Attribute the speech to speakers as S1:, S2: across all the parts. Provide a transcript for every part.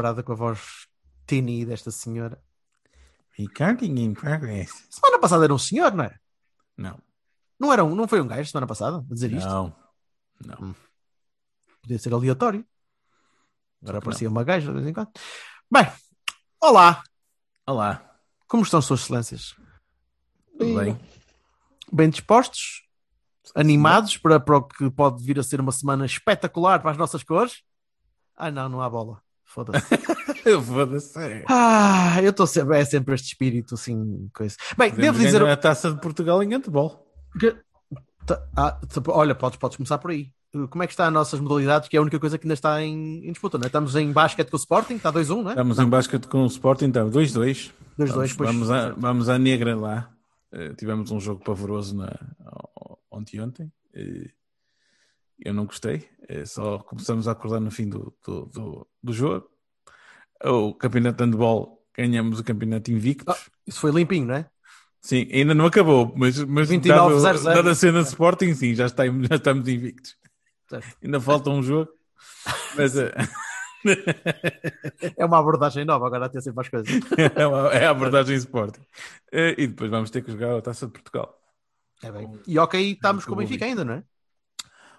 S1: Comparada com a voz tini desta senhora.
S2: Recording in progress.
S1: Semana passada era um senhor, não é?
S2: Não.
S1: Não, era um, não foi um gajo semana passada a dizer isto?
S2: Não. Não.
S1: Podia ser aleatório. Agora aparecia uma gaja de vez em quando. Bem, olá.
S2: Olá.
S1: Como estão suas excelências?
S2: Tudo bem?
S1: Bem dispostos? Animados para, para o que pode vir a ser uma semana espetacular para as nossas cores? Ah, não, não há bola. Foda-se.
S2: Eu Foda-se.
S1: ah, eu estou sempre, é sempre este espírito assim, coisa. Bem, devo dizer.
S2: a taça de Portugal em handball.
S1: que- ah, olha, podes, podes começar por aí. Uh, Como é que está as nossas modalidades? Que é a única coisa que ainda está em, em disputa, não é? Estamos em basquete com o Sporting, está 2-1, não é?
S2: Estamos em basquete com o Sporting, então 2-2.
S1: 2-2,
S2: Vamos,
S1: pois.
S2: vamos, à, vamos à negra lá. Eh, tivemos um jogo pavoroso na, ontem ontem. Eh, eu não gostei. Eh, só começamos a acordar no fim do, do, do, do jogo. O campeonato de handball ganhamos o campeonato invictos.
S1: Ah, Isso foi limpinho, não é?
S2: Sim, ainda não acabou, mas, mas
S1: 29-0-0.
S2: dada, dada a cena Sporting, sim, já, está, já estamos invictos.
S1: Certo.
S2: Ainda falta um jogo, mas eh,
S1: É uma abordagem nova agora a ter sempre as coisas.
S2: é, uma- é a abordagem Sporting. Eh, E depois vamos ter que jogar a Taça de Portugal.
S1: É bem. E ok, estamos Com o Benfica ainda, não é?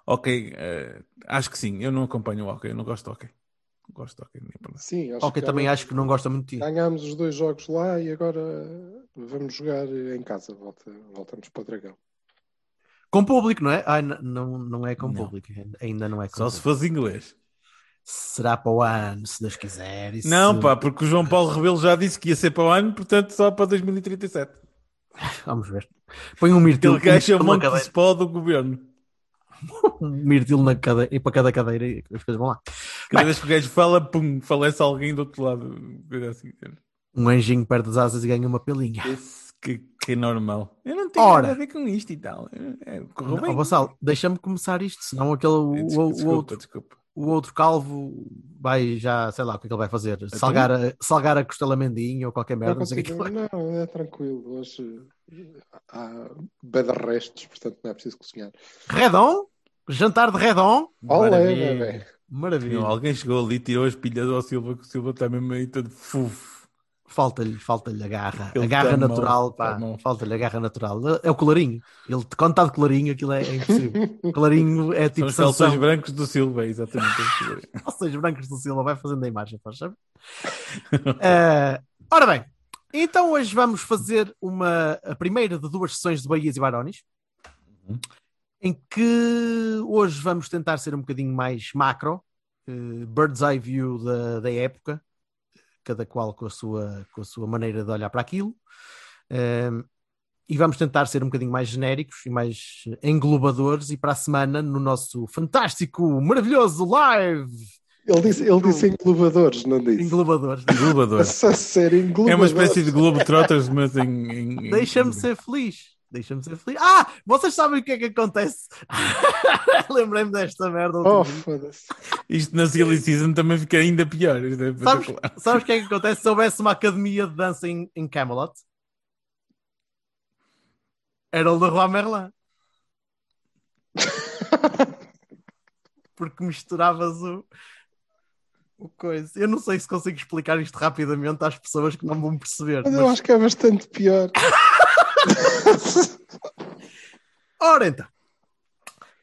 S2: Ok, eh, acho que sim. Eu não acompanho o hockey, eu não gosto de hockey. Não gosto de hockey nem.
S3: Sim, acho
S1: Ok,
S3: que
S1: também acho que não gosta muito de ti.
S3: Ganhámos os dois jogos lá e agora vamos jogar em casa. Volta, voltamos para o Dragão.
S1: Com público, não é? Não, não é com
S2: Não.
S1: público. Ainda não é com
S2: Só se
S1: público.
S2: fosse inglês.
S1: Será para o ano, se Deus quiser. e
S2: Não,
S1: se-
S2: pá, porque o João Paulo Rebelo já disse que ia ser para o ano, portanto só para 2037.
S1: Vamos ver. Põe um mirtilo,
S2: Ele queixa
S1: um
S2: monte de spot do governo.
S1: Um mirtilo na cadeira. E para cada cadeira e as coisas vão lá.
S2: Cada
S1: Bem.
S2: vez que o gajo fala, pum, falece alguém do outro lado. Assim.
S1: Um anjinho perde as asas e ganha uma pelinha.
S2: Esse que, que é normal. Eu não tenho
S1: Ora.
S2: nada a ver com isto e tal. É, correu
S1: Não,
S2: bem.
S1: deixa-me começar isto, senão aquele, o,
S2: Des-
S1: o- o
S2: desculpa,
S1: outro,
S2: desculpa.
S1: O outro calvo vai já, sei lá o que é que ele vai fazer, salgar a, salgar a costela mendinha ou qualquer merda, não,
S3: Não,
S1: sei o que é que vai-
S3: não, é tranquilo. Hoje há de restos, portanto não é preciso cozinhar.
S1: Redon? Jantar de Redon?
S3: Olé,
S1: Maravilha.
S3: bebê.
S1: Maravilha.
S2: Não, alguém chegou ali, tirou as pilhas ao Silva, que o Silva está mesmo aí todo fufo.
S1: Falta-lhe, falta-lhe a garra,
S2: Ele
S1: a garra natural, falta-lhe a garra natural. É o colarinho. Ele, quando está de colarinho, aquilo é, é impossível. colarinho é
S2: São
S1: tipo
S2: os calções brancos do Silva, exatamente.
S1: Calções brancos do Silva, vai fazendo a imagem, faz sabe? Eh, ora bem, então hoje vamos fazer uma, a primeira de duas sessões de Bahias e Barões,
S2: Uhum.
S1: em que hoje vamos tentar ser um bocadinho mais macro, eh, bird's eye view da, da época, cada qual com a, sua, com a sua maneira de olhar para aquilo. Eh, e vamos tentar ser um bocadinho mais genéricos e mais englobadores. E para a semana, no nosso fantástico, maravilhoso live,
S3: Ele disse, ele disse englobadores, não disse?
S1: englobadores.
S2: Globador.
S3: Essa série
S2: É
S3: englobadores.
S2: uma espécie de Globetrotters, mas em. em- em-
S1: Deixa-me ser feliz. Deixa-me ser feliz. Ah, vocês sabem o que é que acontece? Lembrei-me desta merda.
S3: Oh, foda-se.
S2: Isto na Silly Season também fica ainda pior. Isto é
S1: sabes, sabes o que é que acontece se houvesse uma academia de dança em, em Camelot? Era o Leroy Merlin. Porque misturavas o, o coisa. Eu não sei se consigo explicar isto rapidamente às pessoas que não vão perceber.
S3: Mas eu
S1: mas-
S3: acho que é bastante pior.
S1: Ora então.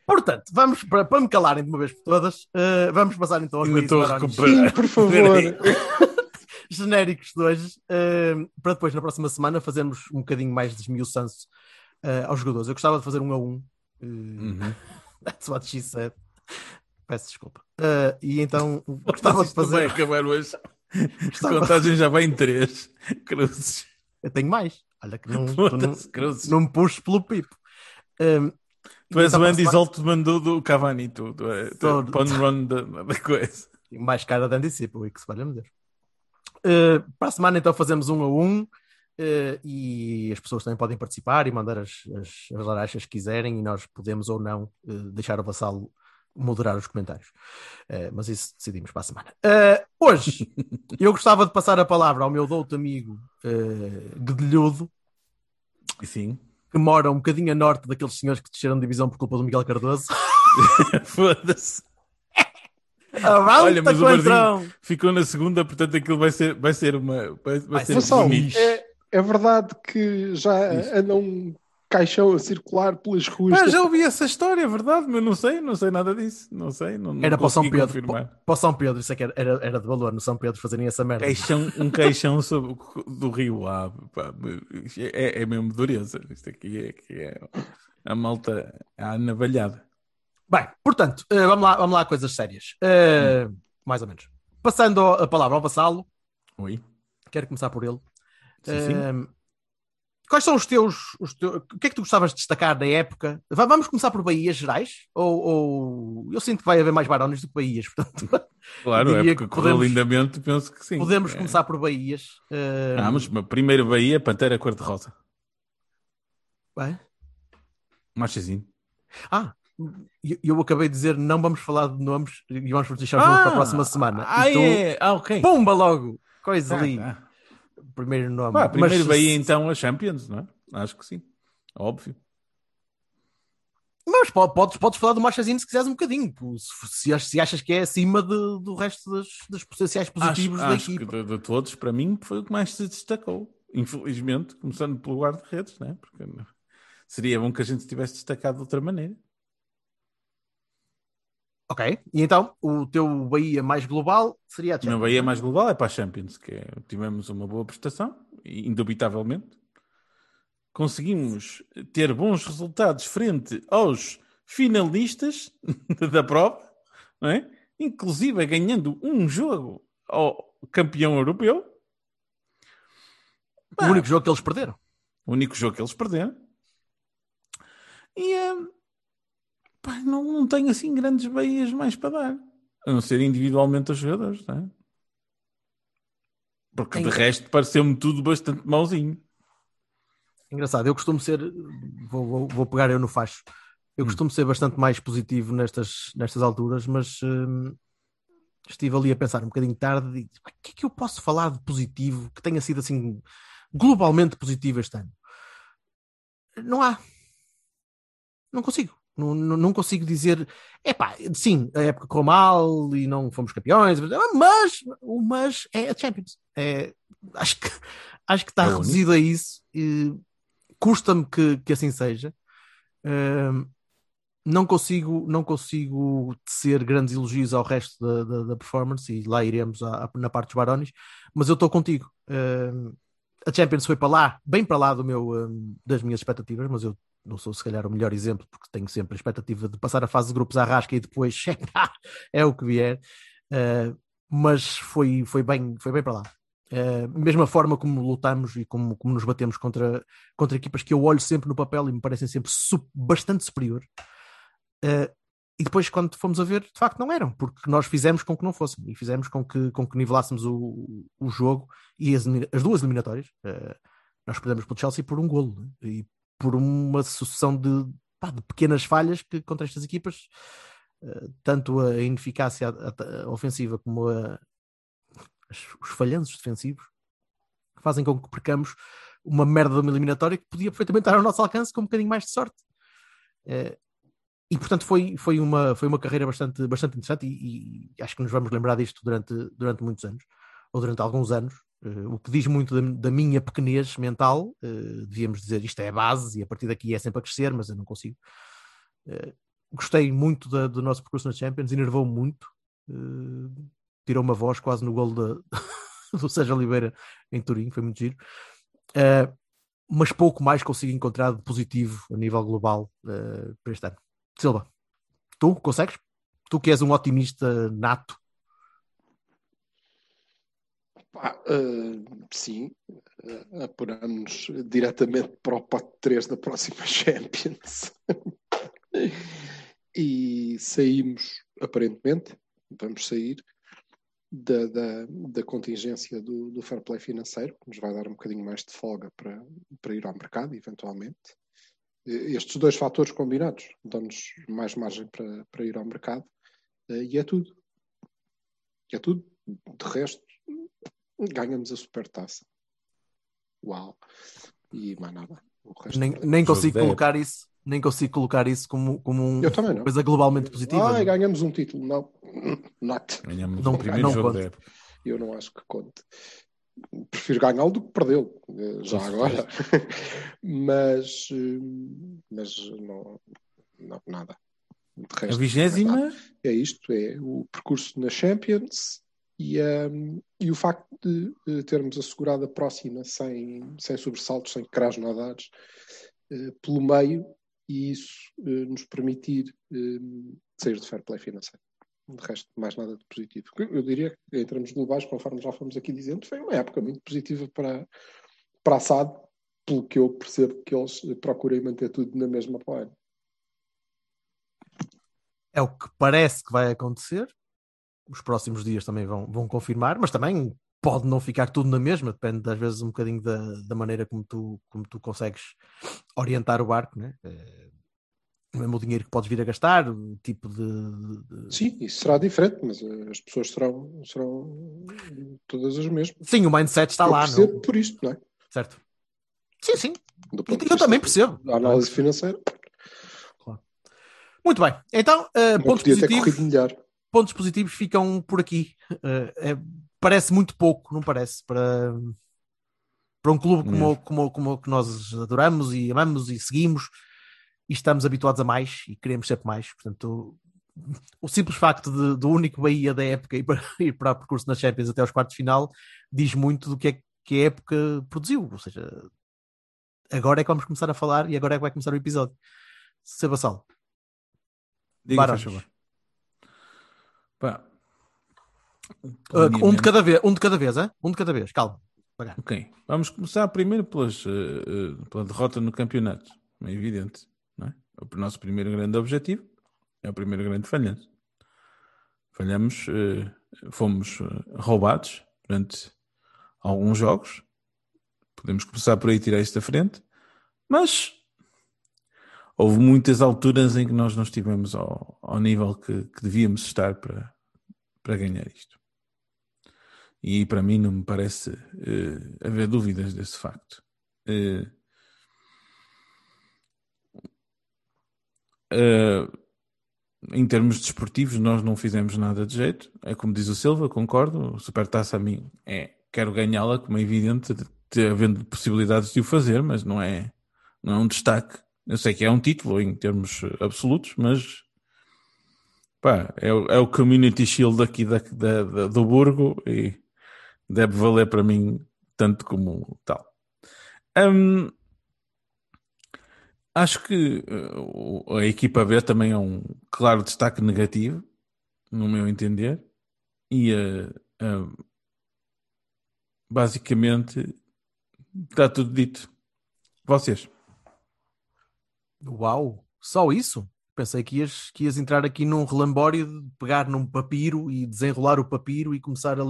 S1: Portanto, vamos para, para me calarem de uma vez por todas, eh, vamos passar então
S2: Ainda estou a.
S3: Sim, por favor.
S1: genéricos de hoje, eh, para depois na próxima semana fazermos um bocadinho mais de esmiuçanço eh, aos jogadores. Eu gostava de fazer um a um. eh,
S2: Uhum.
S1: That's what she said. Peço desculpa. Eh, e então gostava de
S2: Isto vai
S1: fazer.
S2: acabar hoje. A
S1: Gostava-
S2: contagem já vai em três. Cruzes.
S1: Eu tenho mais. Olha que não, tu não, não me puxes pelo pipo. Um,
S2: Tu és
S1: então,
S2: o Andy Zoltman do, do Cavani, tu, tu é, tu é pun run da, coisa.
S1: mais cara de antecipo, o que se valha me Deus. Uh, para a semana, então, fazemos um a um. uh, e as pessoas também podem participar e mandar as, as, as larachas que quiserem, e nós podemos ou não uh, deixar o vassalo moderar os comentários. Uh, mas isso decidimos para a semana. Uh, hoje, eu gostava de passar a palavra ao meu douto amigo uh, Guedelhudo,
S2: sim.
S1: que mora um bocadinho a norte daqueles senhores que desceram de divisão por culpa do Miguel Cardoso.
S2: Foda-se. Olha, mas o
S1: Coentrão!
S2: Ficou na segunda, portanto aquilo vai ser, vai ser uma. Vai, vai ser bonito.
S3: é, é verdade que já anda um caixão a circular pelas ruas.
S2: Pá,
S3: da-
S2: já ouvi essa história, é verdade, mas não sei, não sei nada disso. Não sei, não, não
S1: Era para o São Pedro.
S2: confirmar.
S1: Para, para o São Pedro, isso é que era, era, era de valor no São Pedro fazerem essa merda.
S2: Caixão, um caixão sobre, do Rio Ave, pá, é, é mesmo dureza. Isto aqui é, que é a malta a navalhada.
S1: Bem, portanto, eh, vamos, lá, vamos lá a coisas sérias. Eh, Mais ou menos. Passando a palavra ao vassalo,
S2: Oi.
S1: quero começar por ele.
S2: Sim, sim.
S1: Eh, Quais são os teus, os teus- O que é que tu gostavas de destacar da época? Va- Vamos começar por Bahias gerais? Ou, ou- eu sinto que vai haver mais Barões do que Bahias, portanto,
S2: Claro, é porque
S1: que
S2: correu lindamente, penso que sim.
S1: podemos
S2: É.
S1: começar por Bahias. Eh,
S2: Ah, mas mas primeiro Bahia, Pantera cor-de-rosa.
S1: bem,
S2: Machazinho.
S1: Ah, eu, eu acabei de dizer não vamos falar de nomes e vamos deixar nomes para a próxima semana.
S2: Ah,
S1: e tu,
S2: é. Ah, ok.
S1: pumba logo! Coisa ali.
S2: tá.
S1: Primeiro nome.
S2: Pá, primeiro
S1: Mas-
S2: Bahia, então, a Champions, não é? Acho que sim. Óbvio.
S1: Mas po- podes, podes falar do Machazinho se quiseres um bocadinho. Se, se ach- se achas que é acima de- do resto das, dos potenciais positivos
S2: acho,
S1: da
S2: acho
S1: equipa.
S2: que de, de todos, para mim, foi o que mais se destacou. Infelizmente, começando pelo guarda-redes, não é? Porque seria bom que a gente tivesse destacado de outra maneira.
S1: Ok. E então, o teu Bahia mais global seria a
S2: O meu
S1: Champions.
S2: Bahia mais global é para a Champions, que é, tivemos uma boa prestação, indubitavelmente. Conseguimos ter bons resultados frente aos finalistas da prova, não é? inclusive ganhando um jogo ao campeão europeu.
S1: O único jogo que eles perderam.
S2: O único jogo que eles perderam. E eh, pá, não, não tenho assim grandes baías mais para dar. A não ser individualmente aos jogadores, não é? Porque de resto pareceu-me tudo bastante mauzinho.
S1: Engraçado, eu costumo ser. Vou, vou, vou pegar eu no facho. Eu
S2: Hum.
S1: costumo ser bastante mais positivo nestas, nestas alturas, mas hum, estive ali a pensar um bocadinho tarde e "Pá, o que é que eu posso falar de positivo que tenha sido assim globalmente positivo este ano? Não há. Não consigo. Não, não, consigo dizer. Epá, sim, a época correu mal e não fomos campeões, mas o mas é a Champions. É, acho, que, acho que está
S2: É
S1: reduzido a isso. e Custa-me que, que assim seja. Não consigo, não consigo tecer grandes elogios ao resto da, da, da performance e lá iremos à- à- na parte dos Barões, mas eu estou contigo. A Champions foi para lá, bem para lá do meu, das minhas expectativas, mas eu não sou se calhar o melhor exemplo porque tenho sempre a expectativa de passar a fase de grupos à rasca e depois é o que vier. Uh, mas foi, foi, bem, foi bem para lá. Uh, mesma forma como lutamos e como, como nos batemos contra, contra equipas que eu olho sempre no papel e me parecem sempre su- bastante superior. Uh, e depois, quando fomos a ver, de facto não eram, porque nós fizemos com que não fossem e fizemos com que, com que nivelássemos o, o jogo e as, as duas eliminatórias. Uh, nós perdemos pelo Chelsea por um golo né? e por uma sucessão de, pá, de pequenas falhas que contra estas equipas, uh, tanto a ineficácia ofensiva como a- os falhanços defensivos, fazem com que percamos uma merda de uma eliminatória que podia perfeitamente estar ao nosso alcance com um bocadinho mais de sorte. Eh, e portanto foi, foi, uma, foi uma carreira bastante, bastante interessante e, e acho que nos vamos lembrar disto durante, durante muitos anos, ou durante alguns anos, eh, o que diz muito da, da minha pequenez mental, eh, devíamos dizer isto é a base e a partir daqui é sempre a crescer, mas eu não consigo. Eh, gostei muito da- do nosso percurso na Champions, enervou muito, tirou uma voz quase no gol do Sérgio Oliveira em Turim, foi muito giro. Mas pouco mais consigo encontrar de positivo a nível global para este ano. Silva, tu consegues? Tu que és um otimista nato.
S3: Eh, sim, uh, apuramos diretamente para o pote 3 da próxima Champions. que saímos, aparentemente, vamos sair da, da, da contingência do, do fair play financeiro, que nos vai dar um bocadinho mais de folga para, para ir ao mercado, eventualmente. Estes dois fatores combinados dão-nos mais margem para, para ir ao mercado eh, e é tudo. É tudo. De resto, ganhamos a supertaça. Uau! E mais nada.
S1: nem, nem consigo colocar isso nem consigo colocar isso como, como uma coisa globalmente positiva.
S3: Ah, ganhamos um título. Não, not.
S2: Ganhamos não, o primeiro não jogo da
S3: Eu não acho que conte. Prefiro ganhá-lo do que perdê-lo, eh, já agora. mas, eh, mas não, não nada.
S2: Resto, a vigésima?
S3: É isto, é o percurso na Champions e, um, e o facto de, de termos assegurado a próxima sem, sem sobressaltos, sem crás nadados, uh, pelo meio, e isso uh, nos permitir uh, sair de fair play financeiro. De resto, mais nada de positivo. Eu diria que, em termos globais, conforme já fomos aqui dizendo, foi uma época muito positiva para, para a SAD, pelo que eu percebo que eles procurem manter tudo na mesma plana.
S1: É o que parece que vai acontecer. Os próximos dias também vão, vão confirmar, mas também pode não ficar tudo na mesma, depende às vezes um bocadinho da, da maneira como tu, como tu consegues orientar o barco, né? É, mesmo o dinheiro que podes vir a gastar, o tipo de,
S3: de, Sim, isso será diferente, mas eh, as pessoas serão, serão todas as mesmas.
S1: Sim, o mindset está
S3: eu
S1: lá.
S3: Percebo não? por isto, não é?
S1: Certo. Sim, sim. Eu também percebo.
S3: A análise financeira.
S1: Claro. Muito bem. Então, uh, pontos positivos. Pontos positivos ficam por aqui. Uh, é parece muito pouco, não parece? Para, para um clube como, como, como que nós adoramos e amamos e seguimos e estamos habituados a mais e queremos sempre mais. Portanto, o, o simples facto de, do único Bahia da época ir para, ir para o percurso na Champions até aos quartos de final diz muito do que é que a época produziu. Ou seja, agora é que vamos começar a falar e agora é que vai começar o episódio. Sebassal.
S2: Diga, faz favor. Pá,
S1: Uh, um de cada vez, um de cada vez, hein? um de cada vez, calma.
S2: Ok, vamos começar primeiro pelas, uh, uh, pela derrota no campeonato, é evidente, não é? O nosso primeiro grande objetivo é o primeiro grande falhanço. Falhamos, uh, fomos roubados durante alguns jogos, podemos começar por aí tirar isso da frente, mas houve muitas alturas em que nós não estivemos ao, ao nível que, que devíamos estar para, para ganhar isto. E para mim não me parece uh, haver dúvidas desse facto. Uh, uh, em termos desportivos, nós não fizemos nada de jeito. É como diz o Silva, concordo. O Supertaça a mim é quero ganhá-la, como é evidente, de, de, havendo possibilidades de o fazer, mas não é, não é um destaque. Eu sei que é um título em termos absolutos, mas pá, é, é o Community Shield aqui da, da, da, do Burgo e deve valer para mim tanto como tal. Um, acho que uh, a equipa B também é um claro destaque negativo, no meu entender, e uh, uh, basicamente está tudo dito. Vocês?
S1: Uau, só isso? Pensei que ias, que ias entrar aqui num relambório de pegar num papiro e desenrolar o papiro e começar a, a,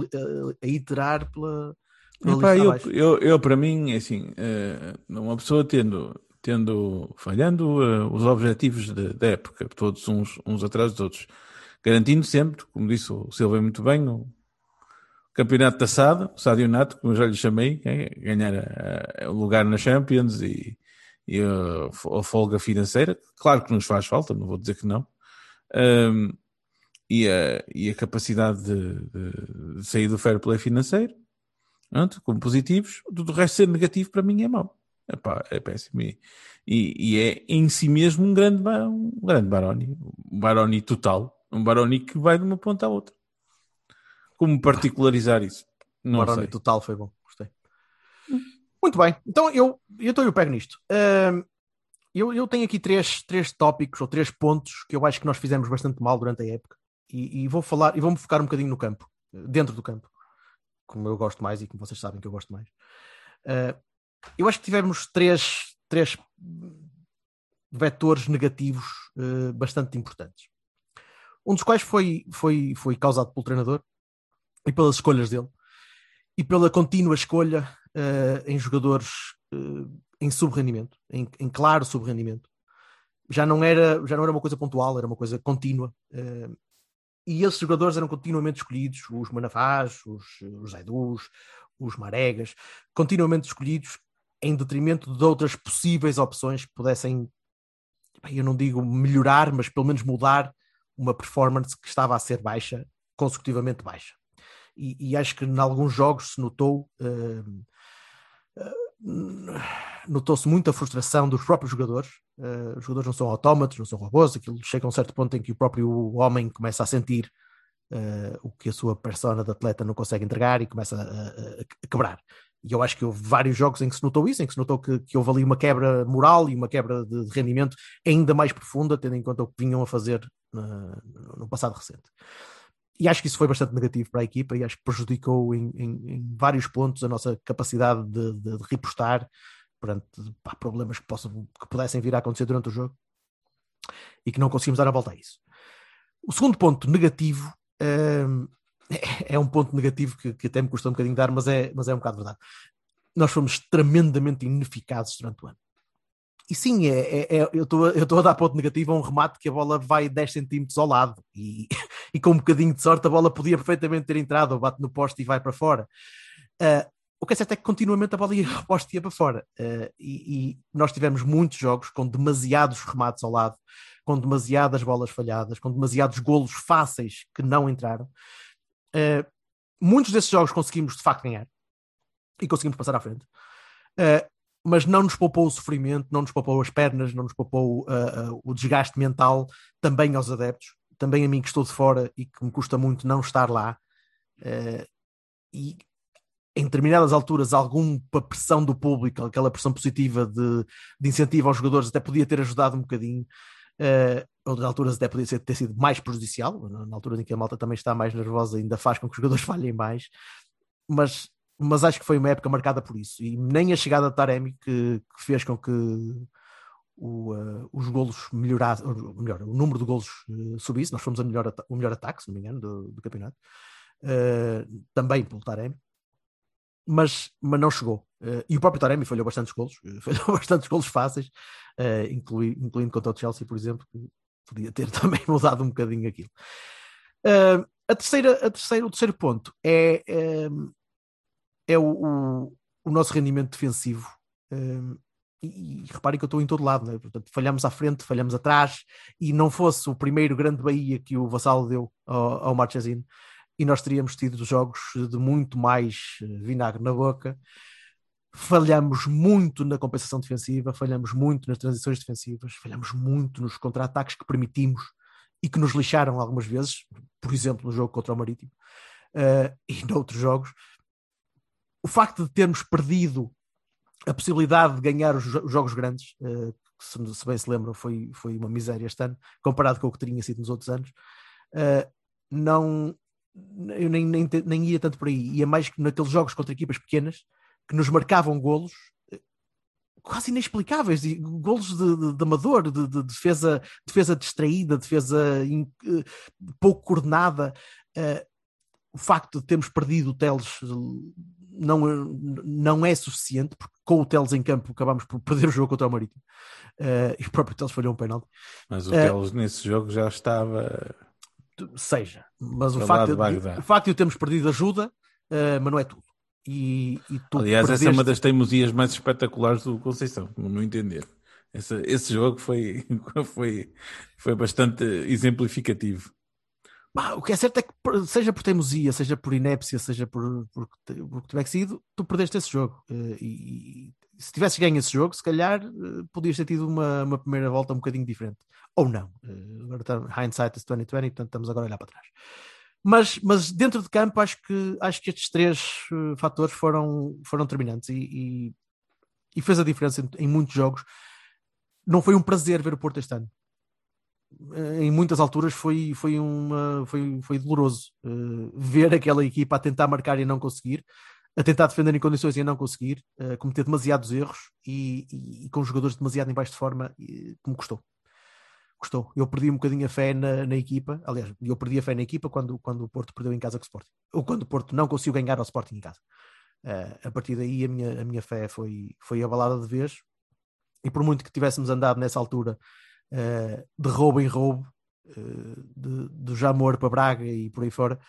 S1: a iterar pela. pela
S2: Epá, eu, eu, eu, para mim, é assim, uh, uma pessoa tendo, tendo falhando uh, os objetivos da época, todos uns, uns atrás dos outros, garantindo sempre, como disse o Silva muito bem, o campeonato da SAD, o Sádio Nato, como eu já lhe chamei, é, ganhar o lugar na Champions e e a, folga financeira, claro que nos faz falta, não vou dizer que não, um, e, a, e a capacidade de, de, de, sair do fair play financeiro, pronto, como positivos, tudo o resto ser negativo para mim é mau. Epá, é péssimo. E, e, é em si mesmo um grande, um grande Baroni, um Baroni total, um Baroni que vai de uma ponta à outra. Como particularizar isso? Não
S1: Baroni
S2: sei.
S1: total foi bom. Muito bem, então eu, então eu pego nisto. Uh, eu, eu tenho aqui três, três tópicos ou três pontos que eu acho que nós fizemos bastante mal durante a época e, e vou falar e vou-me focar um bocadinho no campo, dentro do campo, como eu gosto mais e como vocês sabem que eu gosto mais. Uh, eu acho que tivemos três, três vetores negativos uh, bastante importantes. Um dos quais foi, foi, foi causado pelo treinador e pelas escolhas dele e pela contínua escolha uh, em jogadores uh, em subrendimento, em, em claro subrendimento. Já não, era, já não era uma coisa pontual, era uma coisa contínua. Uh, e esses jogadores eram continuamente escolhidos, os Manafás, os, os os Maregas, continuamente escolhidos em detrimento de outras possíveis opções que pudessem, eu não digo melhorar, mas pelo menos mudar uma performance que estava a ser baixa, consecutivamente baixa. E, e acho que em alguns jogos se notou. Notou-se muita frustração dos próprios jogadores. Uh, os jogadores não são autómatos, não são robôs, aquilo chega a um certo ponto em que o próprio homem começa a sentir uh, o que a sua persona de atleta não consegue entregar e começa a, a, a, quebrar. E eu acho que houve vários jogos em que se notou isso, em que se notou que, que houve ali uma quebra moral e uma quebra de, de rendimento ainda mais profunda, tendo em conta o que vinham a fazer uh, no passado recente. E acho que isso foi bastante negativo para a equipa e acho que prejudicou em, em, em vários pontos a nossa capacidade de, de, de repostar perante pá, problemas que, possam, que pudessem vir a acontecer durante o jogo e que não conseguimos dar a volta a isso. O segundo ponto negativo um, é um ponto negativo que, que, até me custa um bocadinho dar, mas é, mas é um bocado verdade. Nós fomos tremendamente ineficazes durante o ano. E sim, é, é, é eu estou a dar ponto negativo a um remate que a bola vai 10 centímetros ao lado e, e com um bocadinho de sorte a bola podia perfeitamente ter entrado ou bate no poste e vai para fora. Uh, o que é certo é que continuamente a bola ia poste ia para fora. Uh, e, e, nós tivemos muitos jogos com demasiados remates ao lado, com demasiadas bolas falhadas, com demasiados golos fáceis que não entraram. Uh, muitos desses jogos conseguimos de facto ganhar e conseguimos passar à frente. Uh, mas não nos poupou o sofrimento, não nos poupou as pernas, não nos poupou o desgaste mental também aos adeptos, também a mim que estou de fora e que me custa muito não estar lá. e em determinadas alturas alguma pressão do público, aquela pressão positiva de, de incentivo aos jogadores até podia ter ajudado um bocadinho. Uh, outras alturas até podia ter sido mais prejudicial, na altura em que a malta também está mais nervosa ainda faz com que os jogadores falhem mais, mas, mas acho que foi uma época marcada por isso, e nem a chegada de Taremi que, que fez com que o, uh, os golos melhorassem, melhor, o número de golos uh, subisse, nós fomos a melhor, o melhor ataque, se não me engano, do, do campeonato, uh, também pelo Taremi, mas, mas não chegou. E o próprio Taremi falhou bastantes golos, falhou bastantes golos fáceis, inclui, incluindo contra o Chelsea, por exemplo, que podia ter também mudado um bocadinho aquilo. a terceira, a terceira, o terceiro ponto é, é o, o, o, nosso rendimento defensivo. E, e reparem que eu estou em todo lado, né? Portanto, falhamos à frente, falhamos atrás, e não fosse o primeiro grande Bahia que o Vassalo deu ao, ao Marchesino, e nós teríamos tido jogos de muito mais eh, vinagre na boca. Falhamos muito na compensação defensiva, falhamos muito nas transições defensivas, falhamos muito nos contra-ataques que permitimos e que nos lixaram algumas vezes, por exemplo, no jogo contra o Marítimo uh, e noutros jogos. O facto de termos perdido a possibilidade de ganhar os, jogos grandes, uh, se, se, bem se lembram, foi, foi uma miséria este ano, comparado com o que teria sido nos outros anos, uh, não, eu nem, nem, nem ia tanto por aí, ia mais naqueles jogos contra equipas pequenas que nos marcavam golos eh, quase inexplicáveis, golos de, de, de amador, de, de, defesa, defesa distraída, defesa in, pouco coordenada. Uh, o facto de termos perdido o Teles não, não é suficiente, porque com o Teles em campo acabámos por perder o jogo contra o Marítimo. Uh, e o próprio Teles falhou um penalti.
S2: Mas o Teles nesse jogo já estava
S1: seja. Mas o facto, de, o facto de o termos perdido ajuda, uh, mas não é tudo. E, e
S2: Aliás, perdeste... essa é uma das teimosias mais espetaculares do Conceição, não entender. Esse, esse jogo foi, foi, foi bastante exemplificativo.
S1: O que é certo é que, seja por teimosia, seja por inépcia, seja por, por, por que tiver sido, tu perdeste esse jogo. Uh, e, se tivesses ganho esse jogo, se calhar uh, podias ter tido uma, uma primeira volta um bocadinho diferente. Ou não. Uh, agora está, hindsight is 2020, portanto estamos agora a olhar para trás. Mas, mas dentro de campo acho que, acho que estes três fatores foram, foram determinantes e, e, e, fez a diferença em, em, muitos jogos. Não foi um prazer ver o Porto este ano. Em muitas alturas foi, foi, uma, foi, foi doloroso ver aquela equipa a tentar marcar e não conseguir a tentar defender em condições e a não conseguir, a cometer demasiados erros e, e, e, com jogadores demasiado em baixo de forma, e, que me custou. Custou. Eu perdi um bocadinho a fé na, na equipa. Aliás, eu perdi a fé na equipa quando, quando o Porto perdeu em casa com o Sporting. Ou quando o Porto não conseguiu ganhar ao Sporting em casa. Uh, a partir daí a minha, a minha fé foi, foi abalada de vez. E por muito que tivéssemos andado nessa altura uh, de roubo em roubo, uh, de, do Jamor para Braga e por aí fora,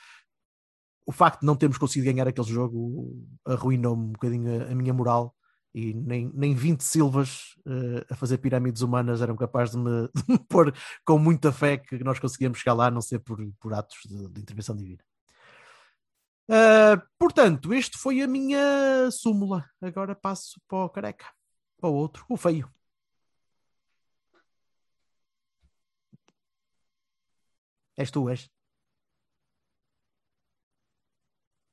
S1: o facto de não termos conseguido ganhar aquele jogo arruinou-me um bocadinho a, a minha moral e nem, nem 20 Silvas uh, a fazer pirâmides humanas eram capazes de me, de me, pôr com muita fé que nós conseguíamos chegar lá, a não ser por, por atos de, de intervenção divina. Uh, portanto, este foi a minha súmula. Agora passo para o careca, para o outro, o feio. És tu, és.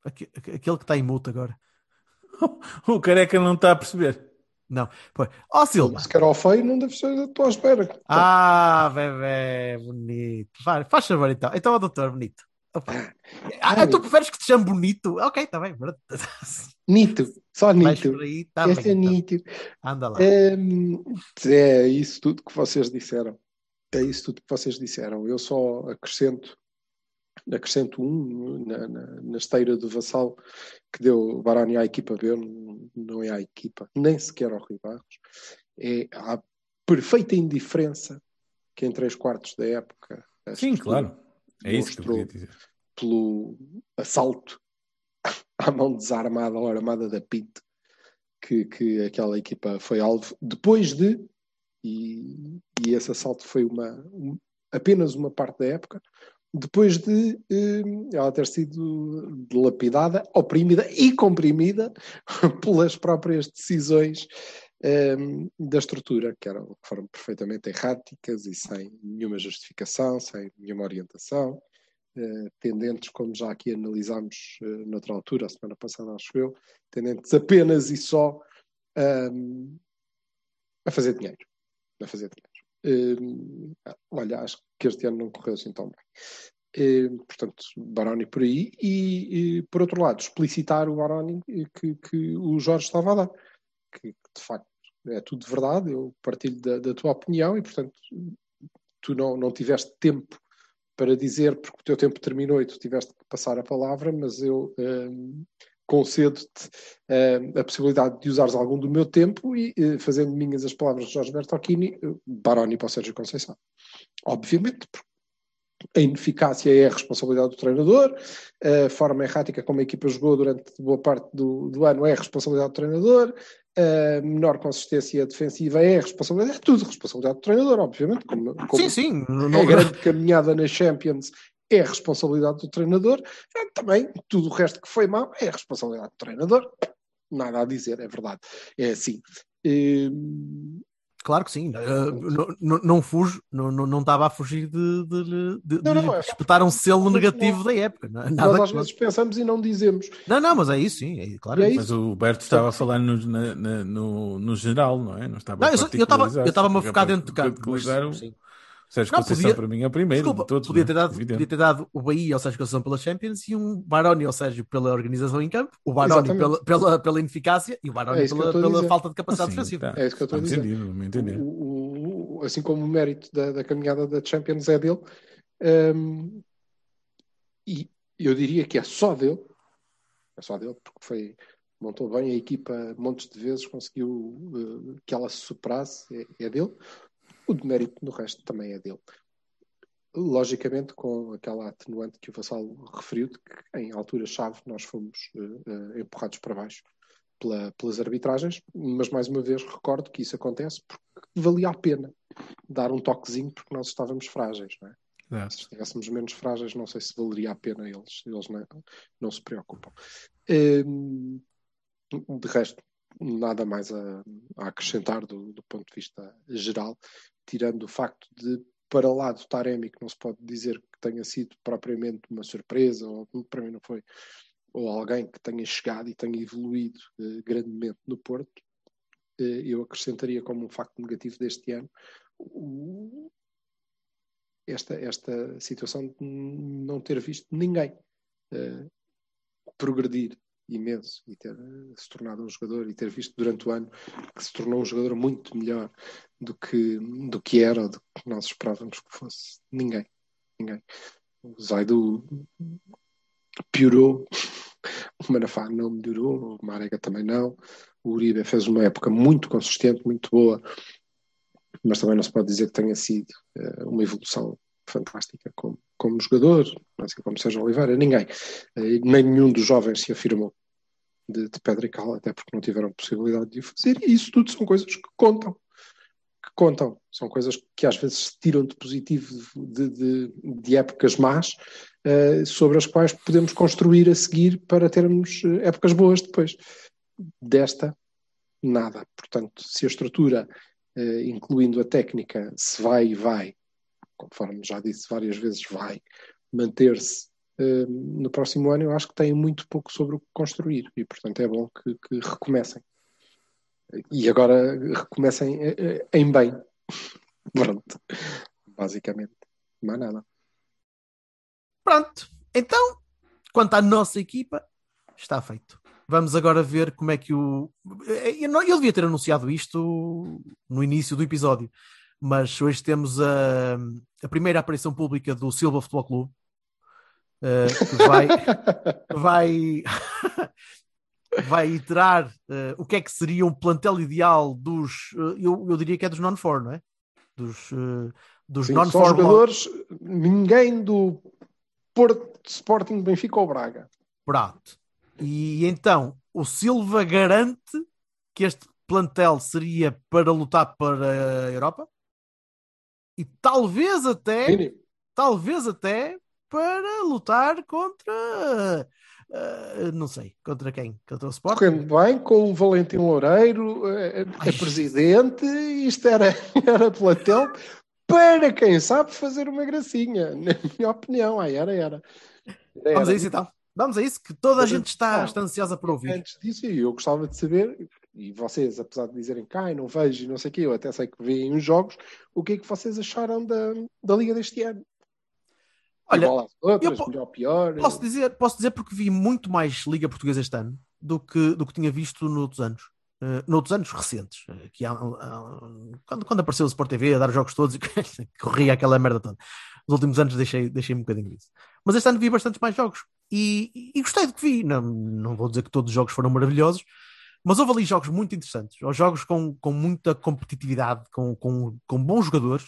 S1: Aquele que está em multa agora.
S2: o careca não está a perceber.
S1: Não. Ó, oh, Silva.
S3: Se quer ao feio, não deve ser da tua espera.
S1: Ah, bebê, bonito. Vai, faz favor então. Então, doutor, bonito. Ah, tu preferes que te chame bonito? Ok, está bem.
S3: Nito, só Nito.
S1: Aí, tá
S3: Esse
S1: bem,
S3: é então. Nito.
S1: Anda lá.
S3: É, é isso tudo que vocês disseram. É isso tudo que vocês disseram. Eu só acrescento acrescento um na, na, na, esteira do Vassal que deu Barani à equipa B, não é à equipa, nem sequer ao Rui Barros, é a perfeita indiferença que em três quartos da época
S2: Sim, claro, é isso que eu queria dizer.
S3: pelo assalto à mão desarmada ou armada da PIT que, que aquela equipa foi alvo depois de e, e esse assalto foi uma, um, apenas uma parte da época depois de eh, ela ter sido dilapidada, oprimida e comprimida pelas próprias decisões eh, da estrutura, que eram, foram perfeitamente erráticas e sem nenhuma justificação, sem nenhuma orientação, eh, tendentes, como já aqui analisámos eh, noutra altura, a semana passada, acho eu, tendentes apenas e só a fazer dinheiro. A fazer dinheiro. Uh, olha, acho que este ano não correu assim tão bem. Uh, portanto, Baroni por aí. E, por outro lado, explicitar o Baroni que, que o Jorge estava a dar. Que, de facto é tudo verdade. Eu partilho da, da, tua opinião e, portanto, tu não, não tiveste tempo para dizer, porque o teu tempo terminou e tu tiveste que passar a palavra, mas eu uh, concedo-te uh, a possibilidade de usares algum do meu tempo e, uh, fazendo minhas as palavras de Jorge Bertocchini, uh, Baroni para o Sérgio Conceição. Obviamente, porque a ineficácia é a responsabilidade do treinador, a forma errática como a equipa jogou durante boa parte do, do ano é a responsabilidade do treinador, a menor consistência defensiva é a responsabilidade, é tudo responsabilidade do treinador, obviamente. Como, como
S1: sim, sim.
S3: Não... A grande caminhada na Champions é a responsabilidade do treinador. É, também, tudo o resto que foi mal é a responsabilidade do treinador. Nada a dizer, é verdade. É assim. E...
S1: Claro que sim, uh, não, não, não fujo, não, não, não estava a fugir de, de, de, não, não, de é, espetar um selo negativo da época. Nada
S3: nós às vezes pensamos e não dizemos.
S1: Não, não, mas é isso, sim, é, claro. É
S2: mas o Berto estava a falar no, na, no, no geral, não é? Não estava
S1: não, eu estava eu estava a focar dentro de campo. Mas,
S2: sim. Sérgio não, Conceição podia, para mim é o primeiro
S1: desculpa,
S2: de todos.
S1: Podia,
S2: é?
S1: ter dado, podia ter dado o Bahia ao Sérgio Conceição pela Champions e um Baroni ao Sérgio pela organização em campo, o Baroni pela, pela, pela ineficácia e o Baroni é pela, pela falta de capacidade
S3: assim,
S1: defensiva.
S3: Tá. É isso que eu estou a dizer.
S2: Entendido,
S3: o, o, assim como o mérito da, da, caminhada da Champions é dele, um, e eu diria que é só dele, é só dele, porque foi montou bem a equipa montes de vezes, conseguiu uh, que ela se superasse, é, é dele. O demérito no resto também é dele logicamente com aquela atenuante que o Vassal referiu, de que em altura-chave nós fomos uh, uh, empurrados para baixo pela, pelas arbitragens, mas mais uma vez recordo que isso acontece porque valia a pena dar um toquezinho porque nós estávamos frágeis, não é? É. Se estivéssemos menos frágeis, não sei se valeria a pena eles, eles não, não se preocupam. Um, de resto, nada mais a, a acrescentar do, do, ponto de vista geral, tirando o facto de para lá do Taremi, que não se pode dizer que tenha sido propriamente uma surpresa, ou para mim não foi, ou alguém que tenha chegado e tenha evoluído eh, grandemente no Porto, eh, eu acrescentaria como um facto negativo deste ano o, esta, esta situação de não ter visto ninguém eh, progredir imenso e ter eh, se tornado um jogador e ter visto durante o ano que se tornou um jogador muito melhor do que, do que era ou do que nós esperávamos que fosse. Ninguém. Ninguém. O Zaidu piorou, o Manafá não melhorou, o Marega também não. O Uribe fez uma época muito consistente, muito boa, mas também não se pode dizer que tenha sido uh, uma evolução fantástica como, como jogador, assim como Sérgio Oliveira, ninguém. Uh, nenhum dos jovens se afirmou de, de pedra e cal, até porque não tiveram possibilidade de o fazer, e isso tudo são coisas que contam. Que contam, são coisas que às vezes se tiram de positivo de, de, de épocas más, uh, sobre as quais podemos construir a seguir para termos épocas boas depois. Desta, nada. Portanto, se a estrutura incluindo a técnica, se vai e vai, conforme já disse várias vezes, vai manter-se uh, no próximo ano, eu acho que tem muito pouco sobre o que construir e, portanto, é bom que, que recomecem. E agora recomecem uh, em bem. Pronto. Basicamente. Mais nada.
S1: Pronto. Então, quanto à nossa equipa, está feito. Vamos agora ver como é que o. Não, eu devia ter anunciado isto no início do episódio, mas hoje temos a, a primeira aparição pública do Silva Futebol Clube, uh, que vai. vai vai iterar uh, o que é que seria um plantel ideal dos. Uh, eu, eu diria que é dos non-4, não é? Dos, dos non-4.
S3: jogadores, ninguém do Porto, Sporting, Benfica ou Braga.
S1: Pronto. E então o Silva garante que este plantel seria para lutar para a Europa e talvez até, Sim. talvez até para lutar contra Uh, não sei, contra quem? Contra o Sport?
S3: Correndo bem, com o Valentim Loureiro, é, é presidente, isto era, era plantel para quem sabe fazer uma gracinha, na minha opinião, aí era, era.
S1: era. Vamos a isso então. Vamos a isso, que toda a gente está, está ansiosa por ouvir.
S3: Antes disso, eu gostava de saber, e vocês, apesar de dizerem que ah, não vejo e não sei o quê, eu até sei que veem os jogos, o que é que vocês acharam da, da Liga deste ano?
S1: Olha, outras, eu melhor, pior. Posso dizer, posso dizer porque vi muito mais Liga Portuguesa este ano do que, do que tinha visto noutros anos. Uh, noutros anos recentes, que há, uh, quando, quando apareceu o Sport TV a dar os jogos todos e corria aquela merda toda. Nos últimos anos deixei, deixei um bocadinho disso. Mas este ano vi bastantes mais jogos e, e, gostei do que vi. Não, não vou dizer que todos os jogos foram maravilhosos, mas houve ali jogos muito interessantes, jogos com, com muita competitividade, com, com, com bons jogadores,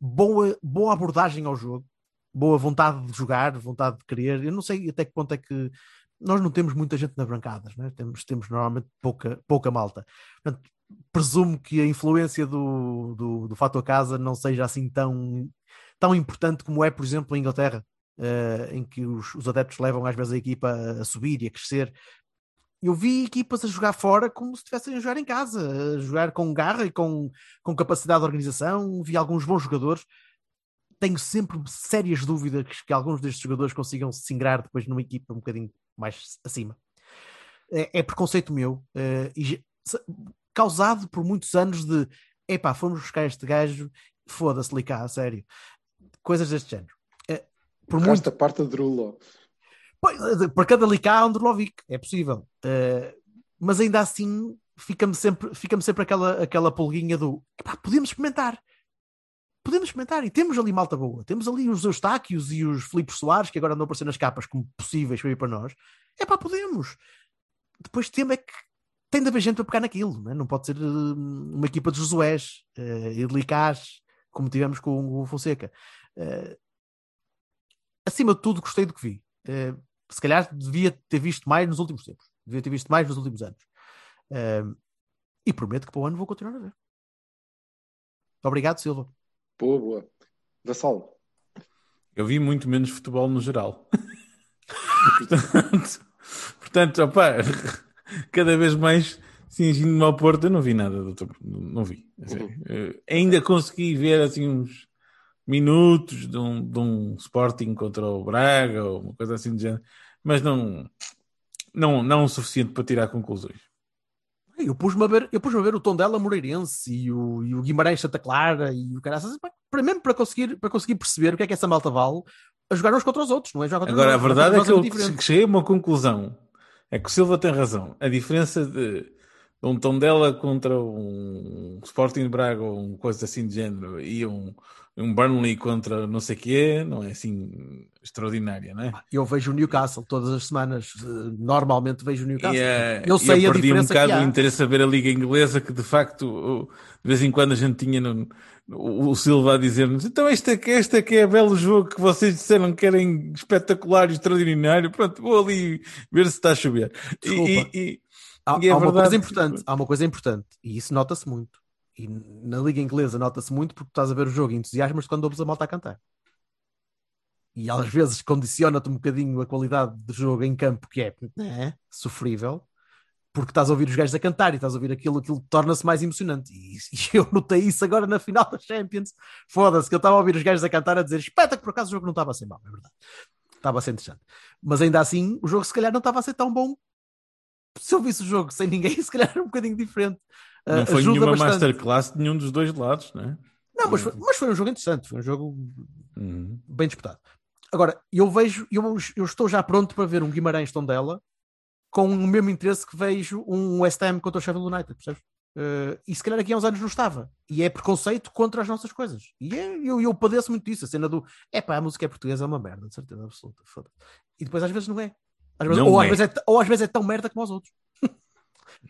S1: boa, boa abordagem ao jogo, boa vontade de jogar, vontade de querer. Eu não sei até que ponto é que nós não temos muita gente nas brancadas, né? temos, temos normalmente pouca, pouca malta. Portanto, presumo que a influência do, do, do fator casa não seja assim tão, tão importante como é, por exemplo, a Inglaterra, uh, em que os, os, adeptos levam às vezes a equipa a subir e a crescer. Eu vi equipas a jogar fora como se estivessem a jogar em casa, a jogar com garra e com, com capacidade de organização. Vi alguns bons jogadores. Tenho sempre sérias dúvidas que alguns destes jogadores consigam se ingrar depois numa equipa um bocadinho mais acima. É, é preconceito meu, uh, e, causado por muitos anos de epá, fomos buscar este gajo, foda-se-lhe cá, a sério. Coisas deste género
S3: por muito... a parte de Drulo.
S1: Para cada Licá há um é possível. Uh, mas ainda assim fica-me sempre, fica sempre aquela, aquela pulguinha do podemos experimentar. Podemos experimentar e temos ali malta boa. Temos ali os Eustáquios e os Filipe Soares que agora andam a aparecer nas capas como possíveis para ir para nós. É pá, podemos. Depois tema é que tem de haver gente para pegar naquilo, não, é? não pode ser uh, uma equipa de Josués uh, e de Licás, como tivemos com o Fonseca. Uh, acima de tudo, gostei do que vi. Uh, se calhar devia ter visto mais nos últimos tempos. Devia ter visto mais nos últimos anos. Uh, e prometo que para o ano vou continuar a ver. Obrigado, Silva.
S3: Boa, boa. Vassal.
S2: Eu vi muito menos futebol no geral. portanto, portanto opa, cada vez mais cingindo-me ao Porto, eu não vi nada, doutor. Não vi. Assim, uhum. ainda consegui ver assim uns minutos de um, de um Sporting contra o Braga ou uma coisa assim de género, mas não, não, não o suficiente para tirar conclusões.
S1: Eu pus-me a ver, eu pus a ver o Tondela Moreirense e o, e o Guimarães Santa Clara e o Caraças, para mesmo para conseguir, para conseguir perceber o que é que essa malta vale a jogar uns contra os outros, não é?
S2: Jogar Agora, a verdade é que eu que cheguei a uma conclusão É que o Silva tem razão. A diferença de um Tondela contra um Sporting de Braga ou um coisa assim de género e um, um Burnley contra não sei quê, não é assim extraordinária, não é?
S1: Eu vejo o Newcastle todas as semanas, eh, normalmente vejo o Newcastle.
S2: E, eh,
S1: eu sei
S2: eu
S1: a
S2: perdi um bocado o interesse a ver a Liga Inglesa, que de facto de vez em quando a gente tinha no- o, Silva a dizer-nos então este é, que, este é que é belo jogo que vocês disseram que querem espetacular e extraordinário. Pronto, vou ali ver se está a chover. E-
S1: Desculpa.
S2: E, e-
S1: Há,
S2: é
S1: há uma coisa importante, há uma coisa importante, e isso nota-se muito. E na Liga Inglesa nota-se muito porque estás a ver o jogo e entusiasmas quando ouves a malta a cantar. E às vezes condiciona-te um bocadinho a qualidade do jogo em campo, que é né, sofrível, porque estás a ouvir os gajos a cantar e estás a ouvir aquilo, aquilo torna-se mais emocionante. E, e eu notei isso agora na final da Champions. Foda-se, que eu estava a ouvir os gajos a cantar a dizer espeta que por acaso o jogo não estava a ser mau, é verdade. Estava a ser interessante. Mas ainda assim, o jogo se calhar não estava a ser tão bom se eu visse o jogo sem ninguém, se calhar era um bocadinho diferente.
S2: Não
S1: Uh,
S2: foi nenhuma
S1: bastante.
S2: masterclass de nenhum dos dois lados, não é?
S1: Não, mas foi, mas foi um jogo interessante, foi um jogo
S2: Uhum.
S1: bem disputado. Agora, eu vejo, eu, eu estou já pronto para ver um Guimarães Tondela com o mesmo interesse que vejo um West Ham contra o Sheffield United, percebes? Uh, e se calhar aqui há uns anos não estava. E é preconceito contra as nossas coisas. E é- eu, eu padeço muito disso. A cena do é pá, a música é portuguesa é uma merda, de certeza absoluta. E depois às vezes não é. Às vezes-
S2: Não
S1: ou,
S2: é.
S1: Às vezes é. ou às vezes é tão merda como os outros.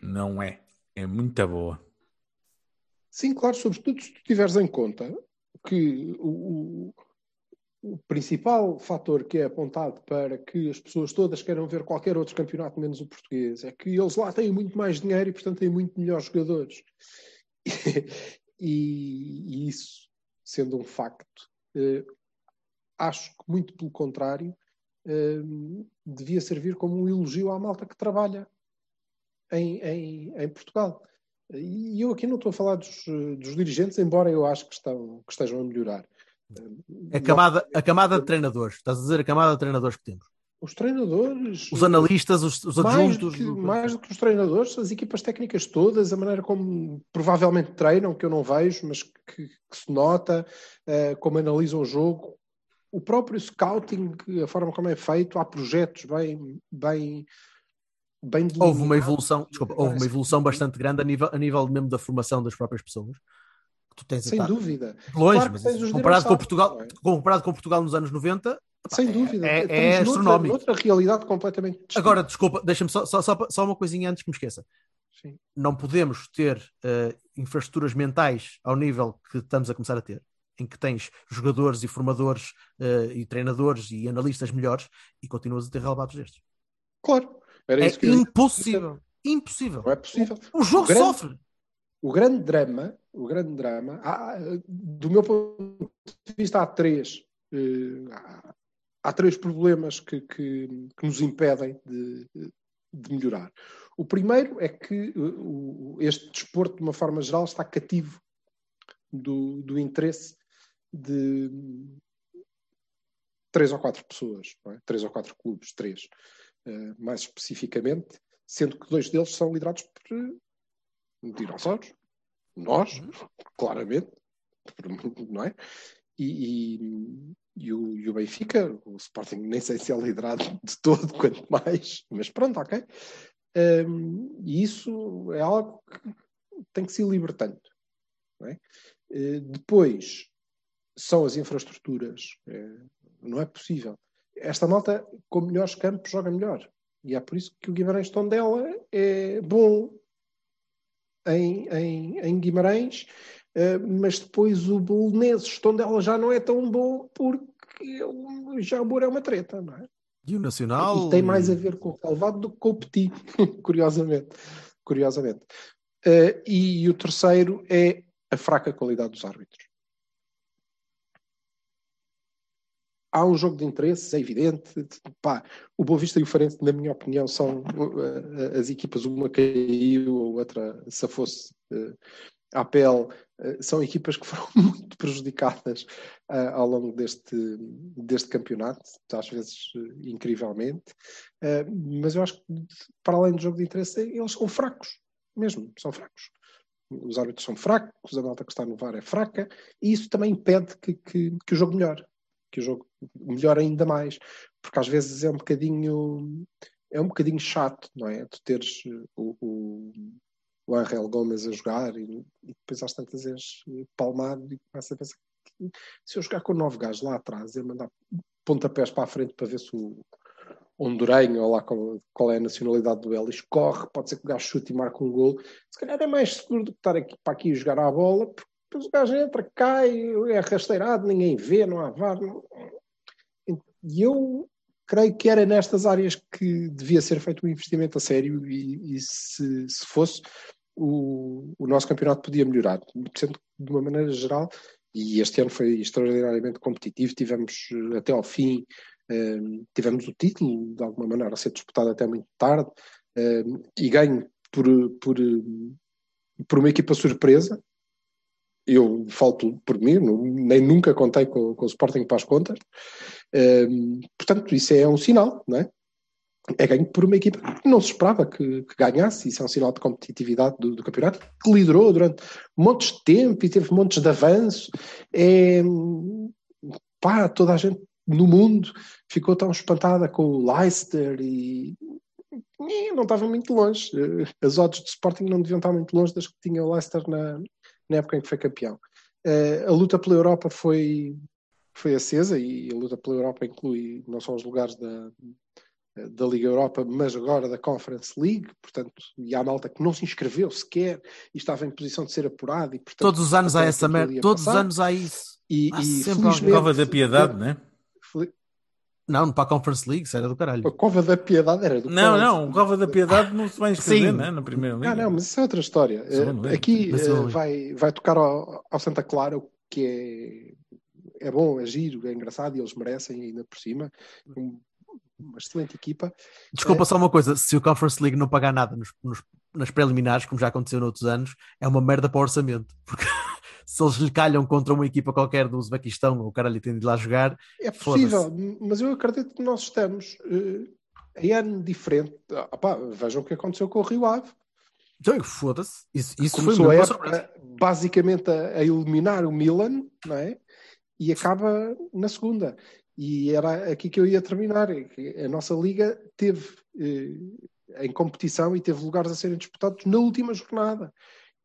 S2: Não é. É muito boa.
S3: Sim, claro, sobretudo se tu tiveres em conta que o, o- o principal fator que é apontado para que as pessoas todas queiram ver qualquer outro campeonato menos o português é que eles lá têm muito mais dinheiro e, portanto, têm muito melhores jogadores. E, e isso, sendo um facto, eh, acho que muito pelo contrário, eh, devia servir como um elogio à malta que trabalha em, em, em Portugal. E eu aqui não estou a falar dos, dos dirigentes, embora eu acho que, estão, que estejam a melhorar.
S1: A camada, a camada de treinadores, estás a dizer a camada de treinadores que temos.
S3: Os treinadores,
S1: Os analistas, os, os
S3: mais do,
S1: adjuntos.
S3: que, mais do que os treinadores, as equipas técnicas todas, a maneira como provavelmente treinam, que eu não vejo, mas que, que se nota, eh, como analisam o jogo, o próprio scouting, a forma como é feito, há projetos bem, bem, bem
S1: Houve uma evolução, desculpa, houve uma evolução bastante grande a nível, a nível mesmo da formação das próprias pessoas. Tu tens
S3: Sem dúvida.
S1: longe,
S3: Claro
S1: mas comparado com Portugal,
S3: é?
S1: comparado com Portugal nos anos 90,
S3: Sem dúvida.
S1: é- é
S3: noutra-
S1: astronómico.
S3: Noutra realidade completamente distinta.
S1: Agora, desculpa, deixa-me só, só, só, uma coisinha antes que me esqueça.
S3: Sim.
S1: Não podemos ter eh, infraestruturas mentais ao nível que estamos a começar a ter, em que tens jogadores e formadores eh, e treinadores e analistas melhores e continuas a ter relevados destes.
S3: Claro. Era
S1: É
S3: isso que eu ia dizer.
S1: impossível. Impossível.
S3: Não é possível.
S1: O jogo
S3: O grande-
S1: sofre.
S3: O grande drama, o grande drama, há- do meu ponto de vista, há três, eh, há, há três problemas que, que- que nos impedem de, de melhorar. O primeiro é que eh, o- este desporto, de uma forma geral, está cativo do, do interesse de três ou quatro pessoas, é? três ou quatro clubes, três, eh, mais especificamente, sendo que dois deles são liderados por eh, dinossauros, nós, claramente, não é? E, e- e o, e o Benfica, o Sporting nem sei se é liderado de todo, quanto mais, mas pronto, ok. Hum, e isso é algo que tem que se ir libertando. É? Eh, depois são as infraestruturas. Não é possível. Esta malta com melhores campos joga melhor. E é por isso que o Guimarães Tondela é bom em, em, em Guimarães, eh, mas depois o Belenenses Tondela já não é tão bom porque o Jambor é uma treta, não é?
S1: E o Nacional.
S3: E tem mais a ver com o Calvado do que com o Petit, curiosamente. curiosamente. Eh, e o terceiro é a fraca qualidade dos árbitros. Há um jogo de interesses, é evidente. Pá, o Boa Vista e o Farense, na minha opinião, são uh, as equipas, uma caiu, a outra se fosse uh, à pele. Uh, são equipas que foram muito prejudicadas uh, ao longo deste, deste campeonato, às vezes incrivelmente. Mas eu acho que, para além do jogo de interesse, eles são fracos, mesmo, são fracos. Os árbitros são fracos, a malta que está no VAR é fraca, e isso também impede que, que, que o jogo melhore que o jogo melhore ainda mais, porque às vezes é um bocadinho é um bocadinho chato, não é? Tu teres o, o, o Angel Gomes a jogar e, e depois às tantas és palmado e começa a pensar se eu jogar com nove gajos lá atrás, eu mandar pontapés para a frente para ver se o hondurenho, ou lá qual, qual é a nacionalidade do Elis, corre, pode ser que o gajo chute e marque um gol. Se calhar é mais seguro do que estar aqui para aqui jogar à bola, porque depois o gajo entra, cai, é rasteirado, ninguém vê, não há VAR. Não... E eu creio que era nestas áreas que devia ser feito um investimento a sério e, e se, se, fosse, o, o, nosso campeonato podia melhorar. De uma maneira geral, e este ano foi extraordinariamente competitivo, tivemos eh, até ao fim, um, tivemos o título, de alguma maneira, a ser disputado até muito tarde, um, e ganho por, por, por uma equipa surpresa, eu falo por mim, nem nunca contei com, com, o Sporting para as contas. Um, portanto, isso é um sinal, não é? É ganho por uma equipa que não se esperava que, que ganhasse, isso é um sinal de competitividade do, do, campeonato, que liderou durante montes de tempo e teve montes de avanço. É, pá, toda a gente no mundo ficou tão espantada com o Leicester e, e não estava muito longe. As odds do Sporting não deviam estar muito longe das que tinha o Leicester na, na época em que foi campeão. Uh, a luta pela Europa foi, foi acesa e a luta pela Europa inclui não só os lugares da, da Liga Europa, mas agora da Conference League, portanto, e há malta que não se inscreveu sequer e estava em posição de ser apurado. E, portanto,
S1: todos os anos há essa merda, todos os anos há isso.
S3: E,
S1: há
S3: e
S2: sempre a prova da piedade, não é?
S1: Não, para a Conference League, isso era do caralho.
S3: A Cova da Piedade era do
S2: Não, não, a Cova da Piedade não se vai inscrever, né? Na primeira liga.
S3: Ah, não, mas isso é outra história. Uh, aqui uh, vai, vai tocar ao, ao, Santa Clara, o que é, é bom, é giro, é engraçado e eles merecem ainda por cima. Um, uma excelente equipa.
S1: Desculpa é... só uma coisa: se o Conference League não pagar nada nos, nos, nas preliminares, como já aconteceu noutros anos, é uma merda para o orçamento. Porque se eles lhe calham contra uma equipa qualquer do Uzbequistão, ou o cara lhe tem de lá jogar.
S3: É possível, mas eu acredito que nós estamos uh, em ano diferente. Ah, vejam o que aconteceu com o Rio Ave.
S1: Então, foda-se. Isso, isso
S3: Começou foi uma época, basicamente a, a, eliminar o Milan, não é? E acaba na segunda. E era aqui que eu ia terminar. A nossa liga teve eh, em competição e teve lugares a serem disputados na última jornada.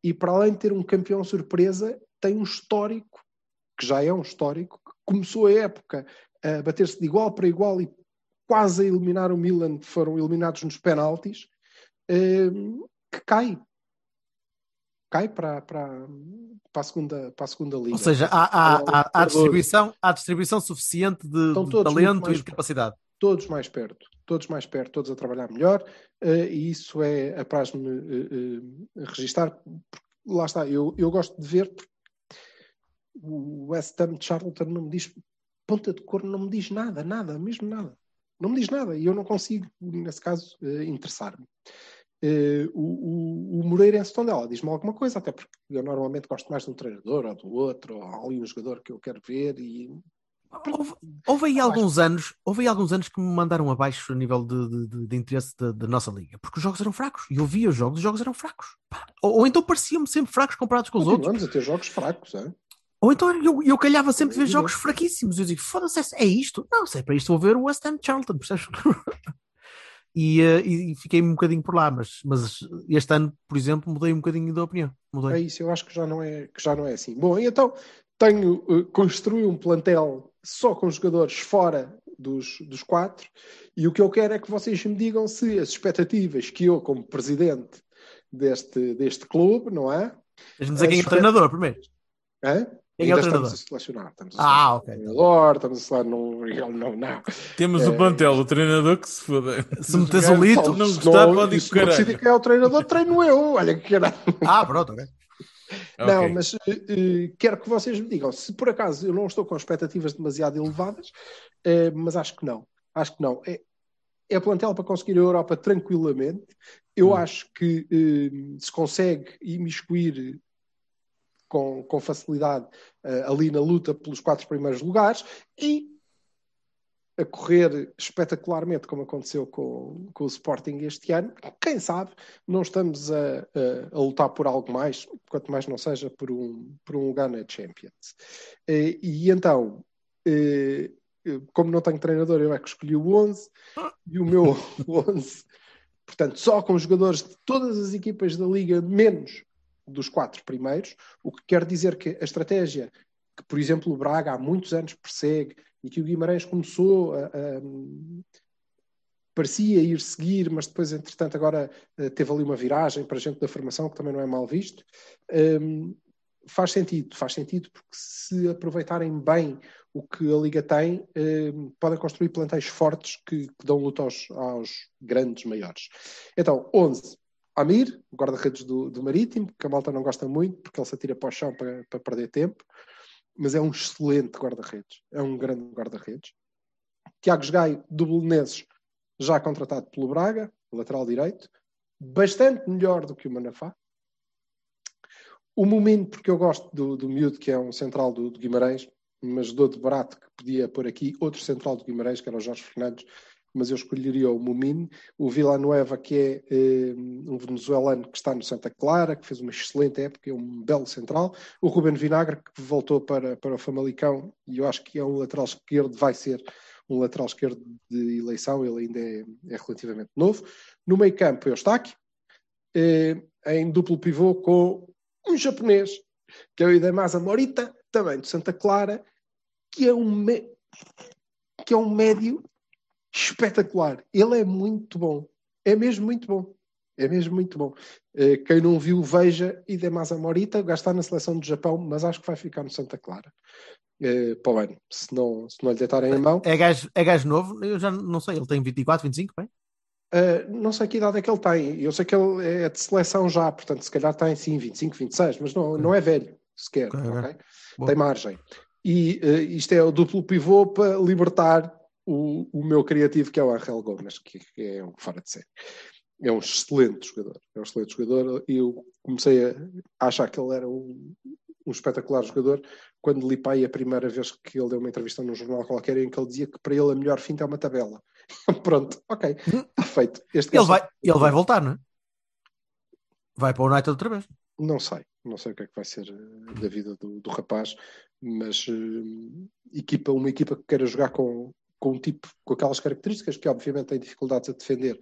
S3: E para além de ter um campeão surpresa, tem um histórico, que já é um histórico, que começou a época a bater-se de igual para igual e quase a eliminar o Milan, foram eliminados nos penaltis, ehm, que cai. Cai para, para, para, a, segunda, para a segunda liga.
S1: Ou seja, há, há, há, há distribuição, há distribuição suficiente de, de talento e de capacidade.
S3: Todos mais perto, todos mais perto, todos a trabalhar melhor, uh, e isso é, apraz-me uh, uh, registar, porque lá está, eu, eu gosto de ver, o West Ham de Charlton não me diz ponta de cor, não me diz nada, nada, mesmo nada. Não me diz nada e eu não consigo, nesse caso, interessar-me. Uh, o, o, Moreira em Setondela diz-me alguma coisa, até porque eu normalmente gosto mais de um treinador ou do outro, ou ali um jogador que eu quero ver e
S1: Houve, houve, aí alguns anos, houve aí alguns anos que me mandaram abaixo a nível de, de, de interesse da nossa liga, porque os jogos eram fracos e eu via os jogos, os jogos eram fracos. Ou, ou, então pareciam-me sempre fracos comparados com os outros.
S3: Vamos a ter jogos fracos, é?
S1: Ou então eu, eu calhava sempre ver jogos fraquíssimos. Eu digo, foda-se, é isto? Não, sei, para isto vou ver o West Ham Charlton, percebes? e, uh, e fiquei um bocadinho por lá, mas, mas este ano, por exemplo, mudei um bocadinho de opinião. Mudei.
S3: É isso, eu acho que já não é, que já não é assim. Bom, então tenho, uh, construí um plantel só com jogadores fora dos, dos quatro, e o que eu quero é que vocês me digam se as expectativas que eu, como presidente deste, deste clube, não é?
S1: Deixa-me dizer quem é o treinador primeiro.
S3: Hã?
S1: Quem é o treinador?
S3: Estamos a selecionar. Estamos
S1: a ah, ok.
S3: Treinador, estamos a selecionar. Não, não, não.
S2: Temos é... o plantel, o treinador que se foda.
S1: Se metes o lito,
S2: não gostar, pode ir
S3: para Se quem é o treinador, treino eu. Olha que caralho.
S1: Ah, pronto, ok.
S3: Não, okay. mas uh, uh, quero que vocês me digam se por acaso eu não estou com expectativas demasiado elevadas, uh, mas acho que não. Acho que não. É, é plantel para conseguir a Europa tranquilamente. Eu hum. acho que se consegue imiscuir com, com facilidade ali na luta pelos quatro primeiros lugares e a correr espetacularmente, como aconteceu com, com o Sporting este ano. Quem sabe não estamos a, a, a, lutar por algo mais, quanto mais não seja por um, por um lugar na Champions. Uh, e então, uh, eh, como não tenho treinador, eu é que escolhi o 11 e o meu 11, portanto, só com jogadores de todas as equipas da liga, menos dos quatro primeiros, o que quer dizer que a estratégia que, por exemplo, o Braga há muitos anos persegue e que o Guimarães começou a, a parecia ir seguir, mas depois, entretanto, agora uh, teve ali uma viragem para a gente da formação, que também não é mal visto. Um, faz sentido, faz sentido porque se aproveitarem bem o que a Liga tem, um, podem construir plantéis fortes que, que dão luta aos, aos, grandes maiores. Então, 11. Amir, guarda-redes do, do, Marítimo, que a malta não gosta muito porque ele se atira para o chão para, para perder tempo, mas é um excelente guarda-redes, é um grande guarda-redes. Tiago Gai, do Belenenses, já contratado pelo Braga, lateral direito, bastante melhor do que o Manafá. O Momino, porque eu gosto do, do miúdo, que é um central do, do Guimarães, mas dou de barato que podia pôr aqui outro central do Guimarães, que era o Jorge Fernandes, mas eu escolheria o Mumin, o Villanueva, que é eh, um venezuelano que está no Santa Clara, que fez uma excelente época, é um belo central, o Ruben Vinagre, que voltou para, para o Famalicão, e eu acho que é um lateral esquerdo, vai ser um lateral esquerdo de eleição, ele ainda é, é relativamente novo. No meio campo o Eustáquio, eh, em duplo pivô com um japonês, que é o Idemasa Morita, também de Santa Clara, que é um, que é um médio espetacular. Ele é muito bom. É mesmo muito bom. É mesmo muito bom. Eh, quem não viu, veja Idemasa Morita, gastar na seleção do Japão, mas acho que vai ficar no Santa Clara uh, para o ano, se não, se não lhe deitarem a mão.
S1: É gajo, é gajo novo? Eu já não sei, ele tem 24, 25, bem?
S3: Uh, não sei que idade é que ele tem. Eu sei que ele é de seleção já, portanto, se calhar tem sim 25, 26, mas não, não é velho sequer. Okay. Okay? Tem margem. E uh, isto é o duplo pivô para libertar o, o meu criativo, que é o Angel Gomes, que, que é um fora de série. É um excelente jogador. É um excelente jogador. E eu comecei a achar que ele era um, um espetacular jogador quando li pai a primeira vez que ele deu uma entrevista num jornal qualquer em que ele dizia que para ele a melhor finta é uma tabela. Pronto, ok, está feito.
S1: Este ele, vai, ele vai voltar, não é? Vai para o United outra vez.
S3: Não sei, não sei o que é que vai ser eh, da vida do, do rapaz, mas uh, equipa, uma equipa que queira jogar com, com um tipo, com aquelas características que obviamente tem dificuldades a defender,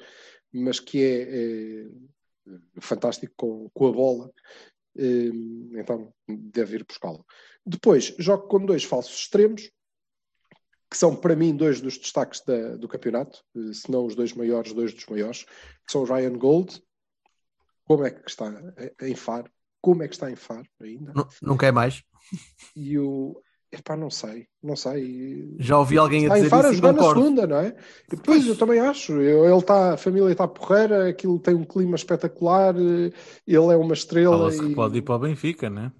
S3: mas que é, é fantástico com, com a bola Hum, então deve ir buscá-lo. Depois, jogo com dois falsos extremos, que são para mim dois dos destaques da, do campeonato, eh, se não os dois maiores, dois dos maiores, que são o Ryan Gold, como é que está em Faro, como é que está em Faro ainda.
S1: Não, não quer mais.
S3: E o Epá, não sei, não sei.
S1: Já ouvi alguém a dizer
S3: em Faro a jogar na segunda, não é? Depois eu também acho. ele tá, a família está porreira, aquilo tem um clima espetacular, ele é uma estrela.
S2: E... pode ir para o Benfica, né?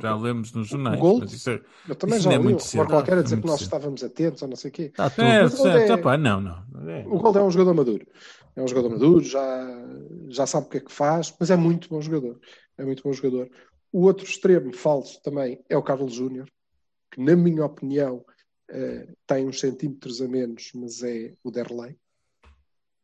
S2: Já lemos nos jornais.
S3: Isso é, eu também já é li muito cedo. qualquer a dizer que nós cedo. estávamos atentos ou não sei o quê.
S2: Tá, é, certo, é... Opa, não, não.
S3: É. O Gold é um jogador maduro. É um jogador maduro, já, já sabe o que é que faz, mas é muito bom jogador. É muito bom jogador. O outro extremo falso também é o Carlos Júnior que, na minha opinião, uh, tem uns centímetros a menos, mas é o Derlei.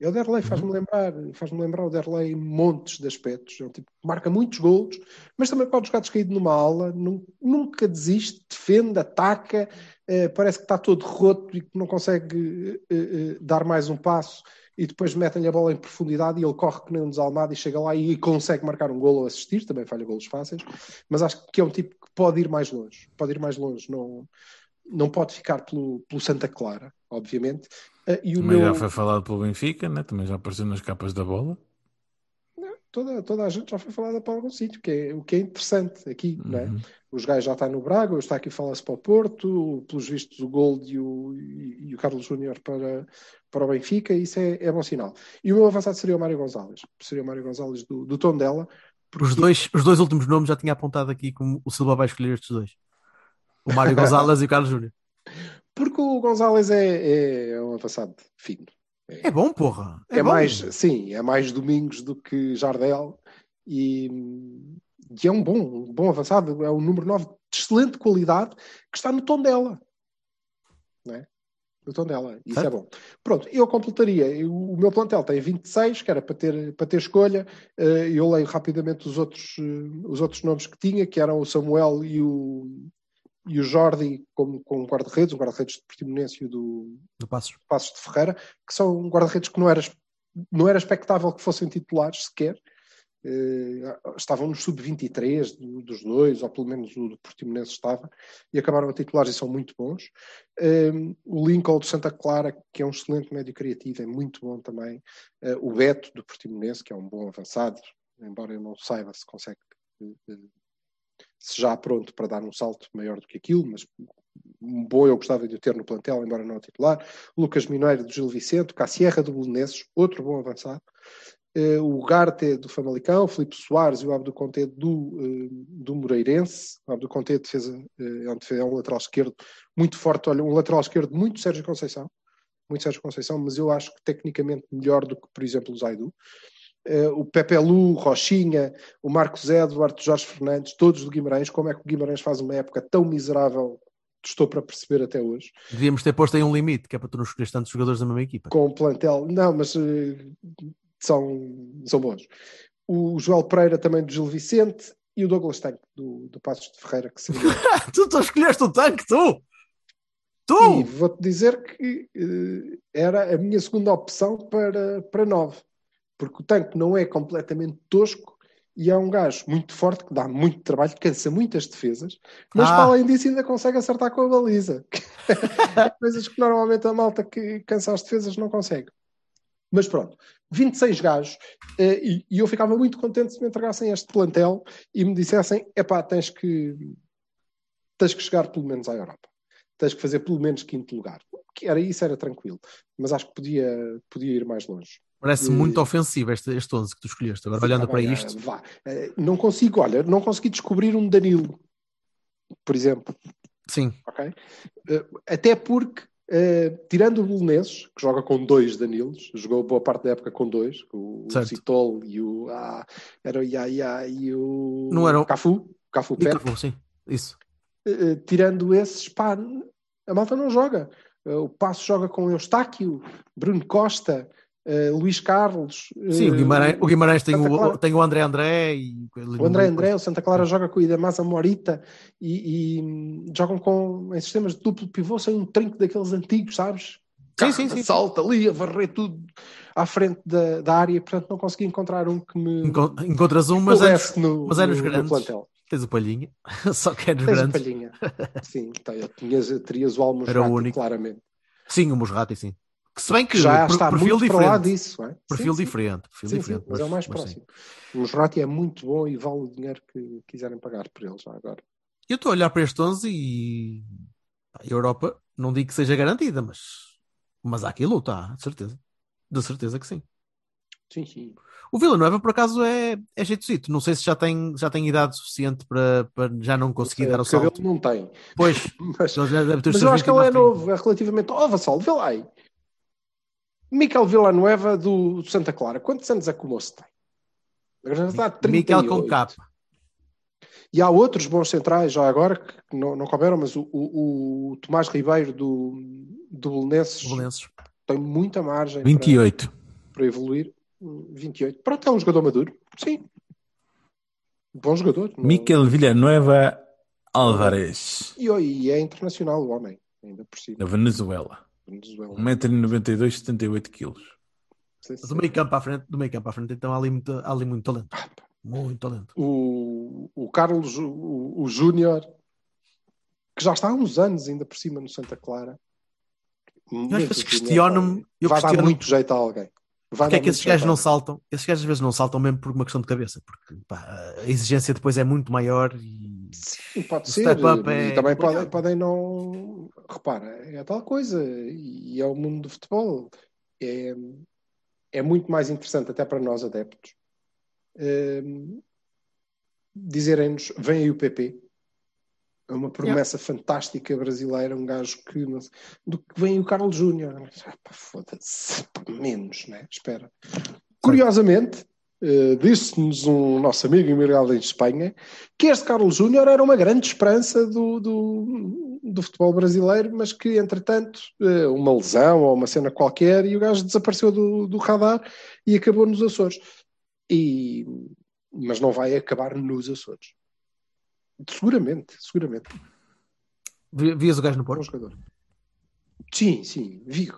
S3: E o Derlei faz-me uhum. lembrar, faz-me lembrar o Derlei montes de aspectos. É um tipo que marca muitos golos, mas também pode jogar descaído numa ala, nunca desiste, defende, ataca, uh, parece que está todo roto e que não consegue uh, dar mais um passo e depois metem-lhe a bola em profundidade e ele corre que nem um desalmado e chega lá e consegue marcar um golo ou assistir, também falha golos fáceis, mas acho que é um tipo que pode ir mais longe, pode ir mais longe, não, não pode ficar pelo, pelo Santa Clara, obviamente.
S2: Uh, e o também meu... já foi falado pelo Benfica, né? também já apareceu nas capas da bola.
S3: Toda, toda a gente já foi falada para algum sítio, que é, o que é interessante aqui, uhum. não é? Os gajos já estão no Braga, o aqui fala-se para o Porto, pelos vistos o Gold e o, e, e o Carlos Júnior para, para o Benfica, isso é, é bom sinal. E o meu avançado seria o Mário Gonzalez, seria o Mário Gonzalez do, do tom dela.
S1: Porque... Os, dois, os dois últimos nomes já tinha apontado aqui como o Silva vai escolher estes dois: o Mário Gonzalez e o Carlos Júnior.
S3: Porque o Gonzalez é, é um avançado fino.
S1: É, é bom, porra.
S3: É, é bom. mais, sim, é mais Domingos do que Jardel e, e é um bom, um bom avançado. É o número 9 de excelente qualidade que está no tom dela. É? no tom dela. Isso certo. é bom. Pronto, eu completaria. Eu, o meu plantel tem 26, que era para ter, para ter escolha. Uh, eu leio rapidamente os outros, uh, os outros nomes que tinha, que eram o Samuel e o, e o Jordi como, como guarda-redes, um guarda-redes de Portimonense e o do
S1: Do Passos.
S3: Passos de Ferreira, que são guarda-redes que não era, não era expectável que fossem titulares sequer. Eh, estavam no sub-23 do- dos dois, ou pelo menos o do Portimonense estava, e acabaram a titulares e são muito bons. Eh, o Lincoln do Santa Clara, que é um excelente médio criativo, é muito bom também. Eh, o Beto do Portimonense, que é um bom avançado, embora eu não saiba se consegue, eh, se já pronto para dar um salto maior do que aquilo, mas um bom eu gostava de o ter no plantel, embora não titular. Lucas Mineiro do Gil Vicente, Cassierra do Belenenses, outro bom avançado. Eh, o Garte do Famalicão, Filipe Soares e o Abdo Conte do, eh, do Moreirense. O Abdo Conte defesa, eh, é um defesa- é um lateral esquerdo muito forte, olha, um lateral esquerdo muito Sérgio Conceição, muito Sérgio Conceição, mas eu acho que tecnicamente melhor do que, por exemplo, o Zaidu. Eh, o Pepe Lu, Rochinha, o Marcos Eduardo, Jorge Fernandes, todos do Guimarães. Como é que o Guimarães faz uma época tão miserável? Estou para perceber até hoje.
S1: Devíamos ter posto aí um limite, que é para tu não escolheres tantos jogadores da mesma equipa.
S3: Com o plantel, não, mas eh, são, são bons. O Joel Pereira também do Gil Vicente e o Douglas Tanque do, do Passos de Ferreira, que seria.
S1: tu, tu escolheste o tanque, tu!
S3: E
S1: Tu!
S3: vou-te dizer que eh, era a minha segunda opção para, para nove, porque o tanque não é completamente tosco e é um gajo muito forte que dá muito trabalho, cansa muitas defesas, mas
S1: Ah.
S3: para além disso ainda consegue acertar com a baliza. Coisas que normalmente a malta que cansa as defesas não consegue. Mas pronto, 26 gajos, eh, e, eu ficava muito contente se me entregassem este plantel e me dissessem: epá, tens que, tens que chegar pelo menos à Europa tens que fazer pelo menos quinto lugar. Era isso, era tranquilo. Mas acho que podia, podia ir mais longe.
S1: Parece
S3: Eh,
S1: muito ofensivo este, este 11 que tu escolheste. Agora, olhando
S3: Tá
S1: para isto,
S3: ah, vá. Eh, Não consigo, olha, não consegui descobrir um Danilo, por exemplo.
S1: sim.
S3: ok? Eh, Até porque, eh, tirando o Belenenses, que joga com dois Danilos, jogou boa parte da época com dois, o
S1: Certo.
S3: Citol e o. Ah, era o Yaya e o.
S1: Não era o-
S3: Cafu, Cafu Pé.
S1: acabou, sim. Isso.
S3: Eh, tirando esses, pá, a malta não joga. Eh, o Passo joga com Eustáquio, Bruno Costa, eh, Luís Carlos.
S1: Sim, o
S3: eh,
S1: Guimarães, o Guimarães tem, o, tem o André André e
S3: O André André, o Santa Clara joga com o Idamasa Morita e, e, hum, jogam com, em sistemas de duplo pivô sem um trinco daqueles antigos, sabes?
S1: Sim, sim, sim.
S3: Salta ali a varrer tudo à frente da, da área, portanto não consegui encontrar um que me
S1: Enco- Encontras um, mas antes
S3: pudesse no,
S1: mas é nos
S3: no- no
S1: grandes.
S3: plantel.
S1: tens o Palhinha. Só que é nos
S3: Tens
S1: grandes.
S3: palhinha. Sim, tem, tinhas, terias o Almo
S1: Era o único.
S3: claramente.
S1: Sim, o Musrati, sim. Que se bem que
S3: já está
S1: perfil
S3: muito para lá
S1: diferente.
S3: disso. é?
S1: Perfil
S3: Sim, sim.
S1: diferente. Perfil
S3: Sim,
S1: diferente.
S3: mas é o mais próximo. O Musrati é muito bom e vale o dinheiro que quiserem pagar por ele já agora.
S1: Eu estou a olhar para este 11 e a Europa não digo que seja garantida, mas, mas há aqui luta, há, de certeza. De certeza que sim.
S3: Sim, sim.
S1: O Vila Nova, por acaso, é, é jeitosito. Não sei se já tem, já tem idade suficiente para, para já não conseguir dar o salto.
S3: não tem.
S1: Pois,
S3: Mas, mas eu acho que ele é
S1: 29,
S3: novo, é relativamente. Oh, Vassal, vê lá aí. Miquel Villanueva do Santa Clara. Quantos anos é o moço tem? Agora já está
S1: 30. Miquel
S3: 38.
S1: com capa.
S3: E há outros bons centrais já agora que não, não couberam, mas o, o, o Tomás Ribeiro do, do Belenenses
S1: Belenenses.
S3: tem muita margem
S2: 28.
S3: para, para evoluir. Hum, 28. Pronto, é um jogador maduro. Sim. Bom jogador. Não-
S2: Miquel Villanueva Álvarez,
S3: E, e é internacional o homem, ainda por cima.
S2: da Venezuela.
S3: Venezuela.
S2: 1,92m, 78 kg.
S1: Do meio campo à frente, do meio campo à frente, então há ali muito, há ali muito talento. Muito talento.
S3: o, o Carlos, o, o Júnior, que já está há uns anos ainda por cima no Santa Clara.
S1: às
S3: Mas Júnior
S1: questiono-me-
S3: vai-
S1: eu
S3: vai dar
S1: questiono-me
S3: muito jeito a alguém. Vai
S1: Porque é
S3: dar
S1: que esses gajos não saltam? Esses gajos às vezes não saltam mesmo por uma questão de cabeça, porque pá, a exigência depois é muito maior e
S3: pode ser.
S1: é
S3: e também podem, podem não. Repara, é tal coisa. E é o mundo do futebol. É, é muito mais interessante, até para nós adeptos, hum, dizerem-nos: vem aí o PP. É uma promessa fantástica brasileira, um gajo que. não sei- do que vem o Carlos Júnior. Ah, Foda-se, menos, né? Espera. Curiosamente, eh, disse-nos um nosso amigo emigrado em Espanha que este Carlos Júnior era uma grande esperança do, do, do futebol brasileiro, mas que, entretanto, eh, uma lesão ou uma cena qualquer e o gajo desapareceu do, do radar e acabou nos Açores. E, mas não vai acabar nos Açores. Seguramente, seguramente.
S1: Vi- Vias o gajo no Porto?
S3: jogador. Sim, sim. Vi.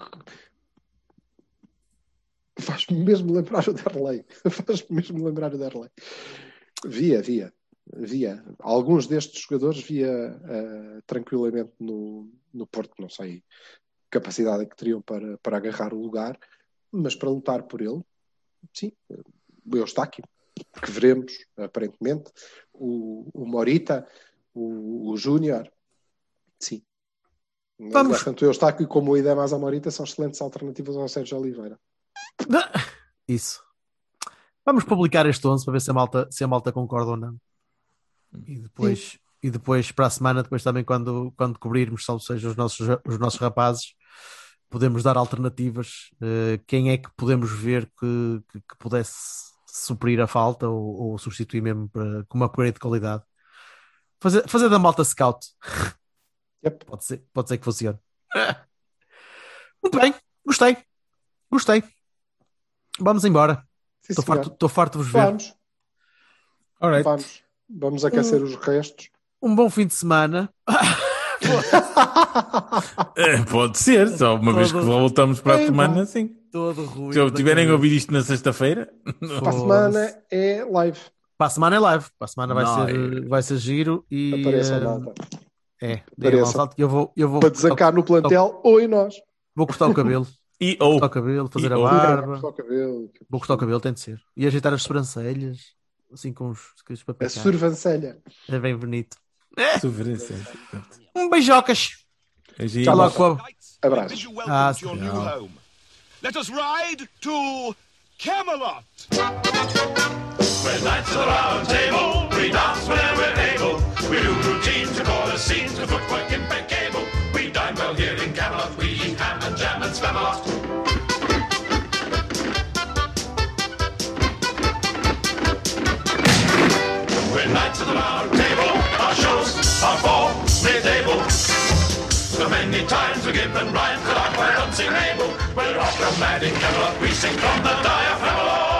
S3: Faz-me mesmo lembrar o Derlei. Faz-me mesmo lembrar o Derlei. Via, via. Via. Alguns destes jogadores via eh, tranquilamente no, no Porto, não sei capacidade que teriam para, para agarrar o lugar, mas para lutar por ele, sim, o Eustáquio, que veremos, aparentemente, o, o Morita, o, o Júnior, sim.
S1: Vamos.
S3: Tanto o Eustáquio como o Idemás Morita são excelentes alternativas ao Sérgio Oliveira.
S1: Isso. Vamos publicar este 11 para ver se a malta, se a malta concorda ou não. E depois, e depois para a semana, depois também quando, quando cobrirmos, salvo seja, os nossos, os nossos rapazes, podemos dar alternativas. eh, quem é que podemos ver que, que, que pudesse suprir a falta ou, ou substituir mesmo para, com uma upgrade de qualidade? Fazer, fazer da malta scout.
S3: Yep.
S1: Pode ser, pode ser que funcione. Muito bem, gostei. Gostei. Vamos embora. Estou farto, farto de vos ver.
S3: Vamos,
S2: Alright.
S3: vamos. Vamos aquecer os restos.
S1: Um bom fim de semana.
S2: É, pode ser, só uma vez que
S1: Todo-
S2: voltamos para a
S3: É,
S2: semana, sim.
S1: Todo ruim.
S2: Se eu tiverem a ouvir isto na sexta-feira,
S3: Para a semana é live.
S1: Para a semana é live. Para a semana vai,
S2: Não,
S1: ser, vai ser giro e.
S3: Apareça a malta.
S1: É,
S3: Apareça.
S1: um salto que eu vou, eu vou,
S3: Para desacar no plantel ou em nós.
S1: vou cortar o cabelo.
S2: e ou
S1: cortar o cabelo, fazer
S2: E
S1: a
S2: ou-
S1: barba.
S3: Só o cabelo.
S1: Vou cortar o cabelo, tem de ser. E ajeitar as sobrancelhas, assim com os, com os
S3: A
S1: papéis.
S3: survancelha.
S1: É bem bonito.
S2: soverança.
S1: Um beijocas.
S2: Beijinho.
S3: Tchau,
S1: logo.
S3: Abraço.
S1: Ah,
S2: yeah.
S4: home. Let us ride to Camelot.
S5: We're knights of the round table, we dance whenever we're able. We do routines, we call us scenes, with footwork impeccable. We spam. We're knights of the round table, our shows are for mid-table. So many times we're given rhymes that are quite unable. We're off the mad in Camelot, we sing from the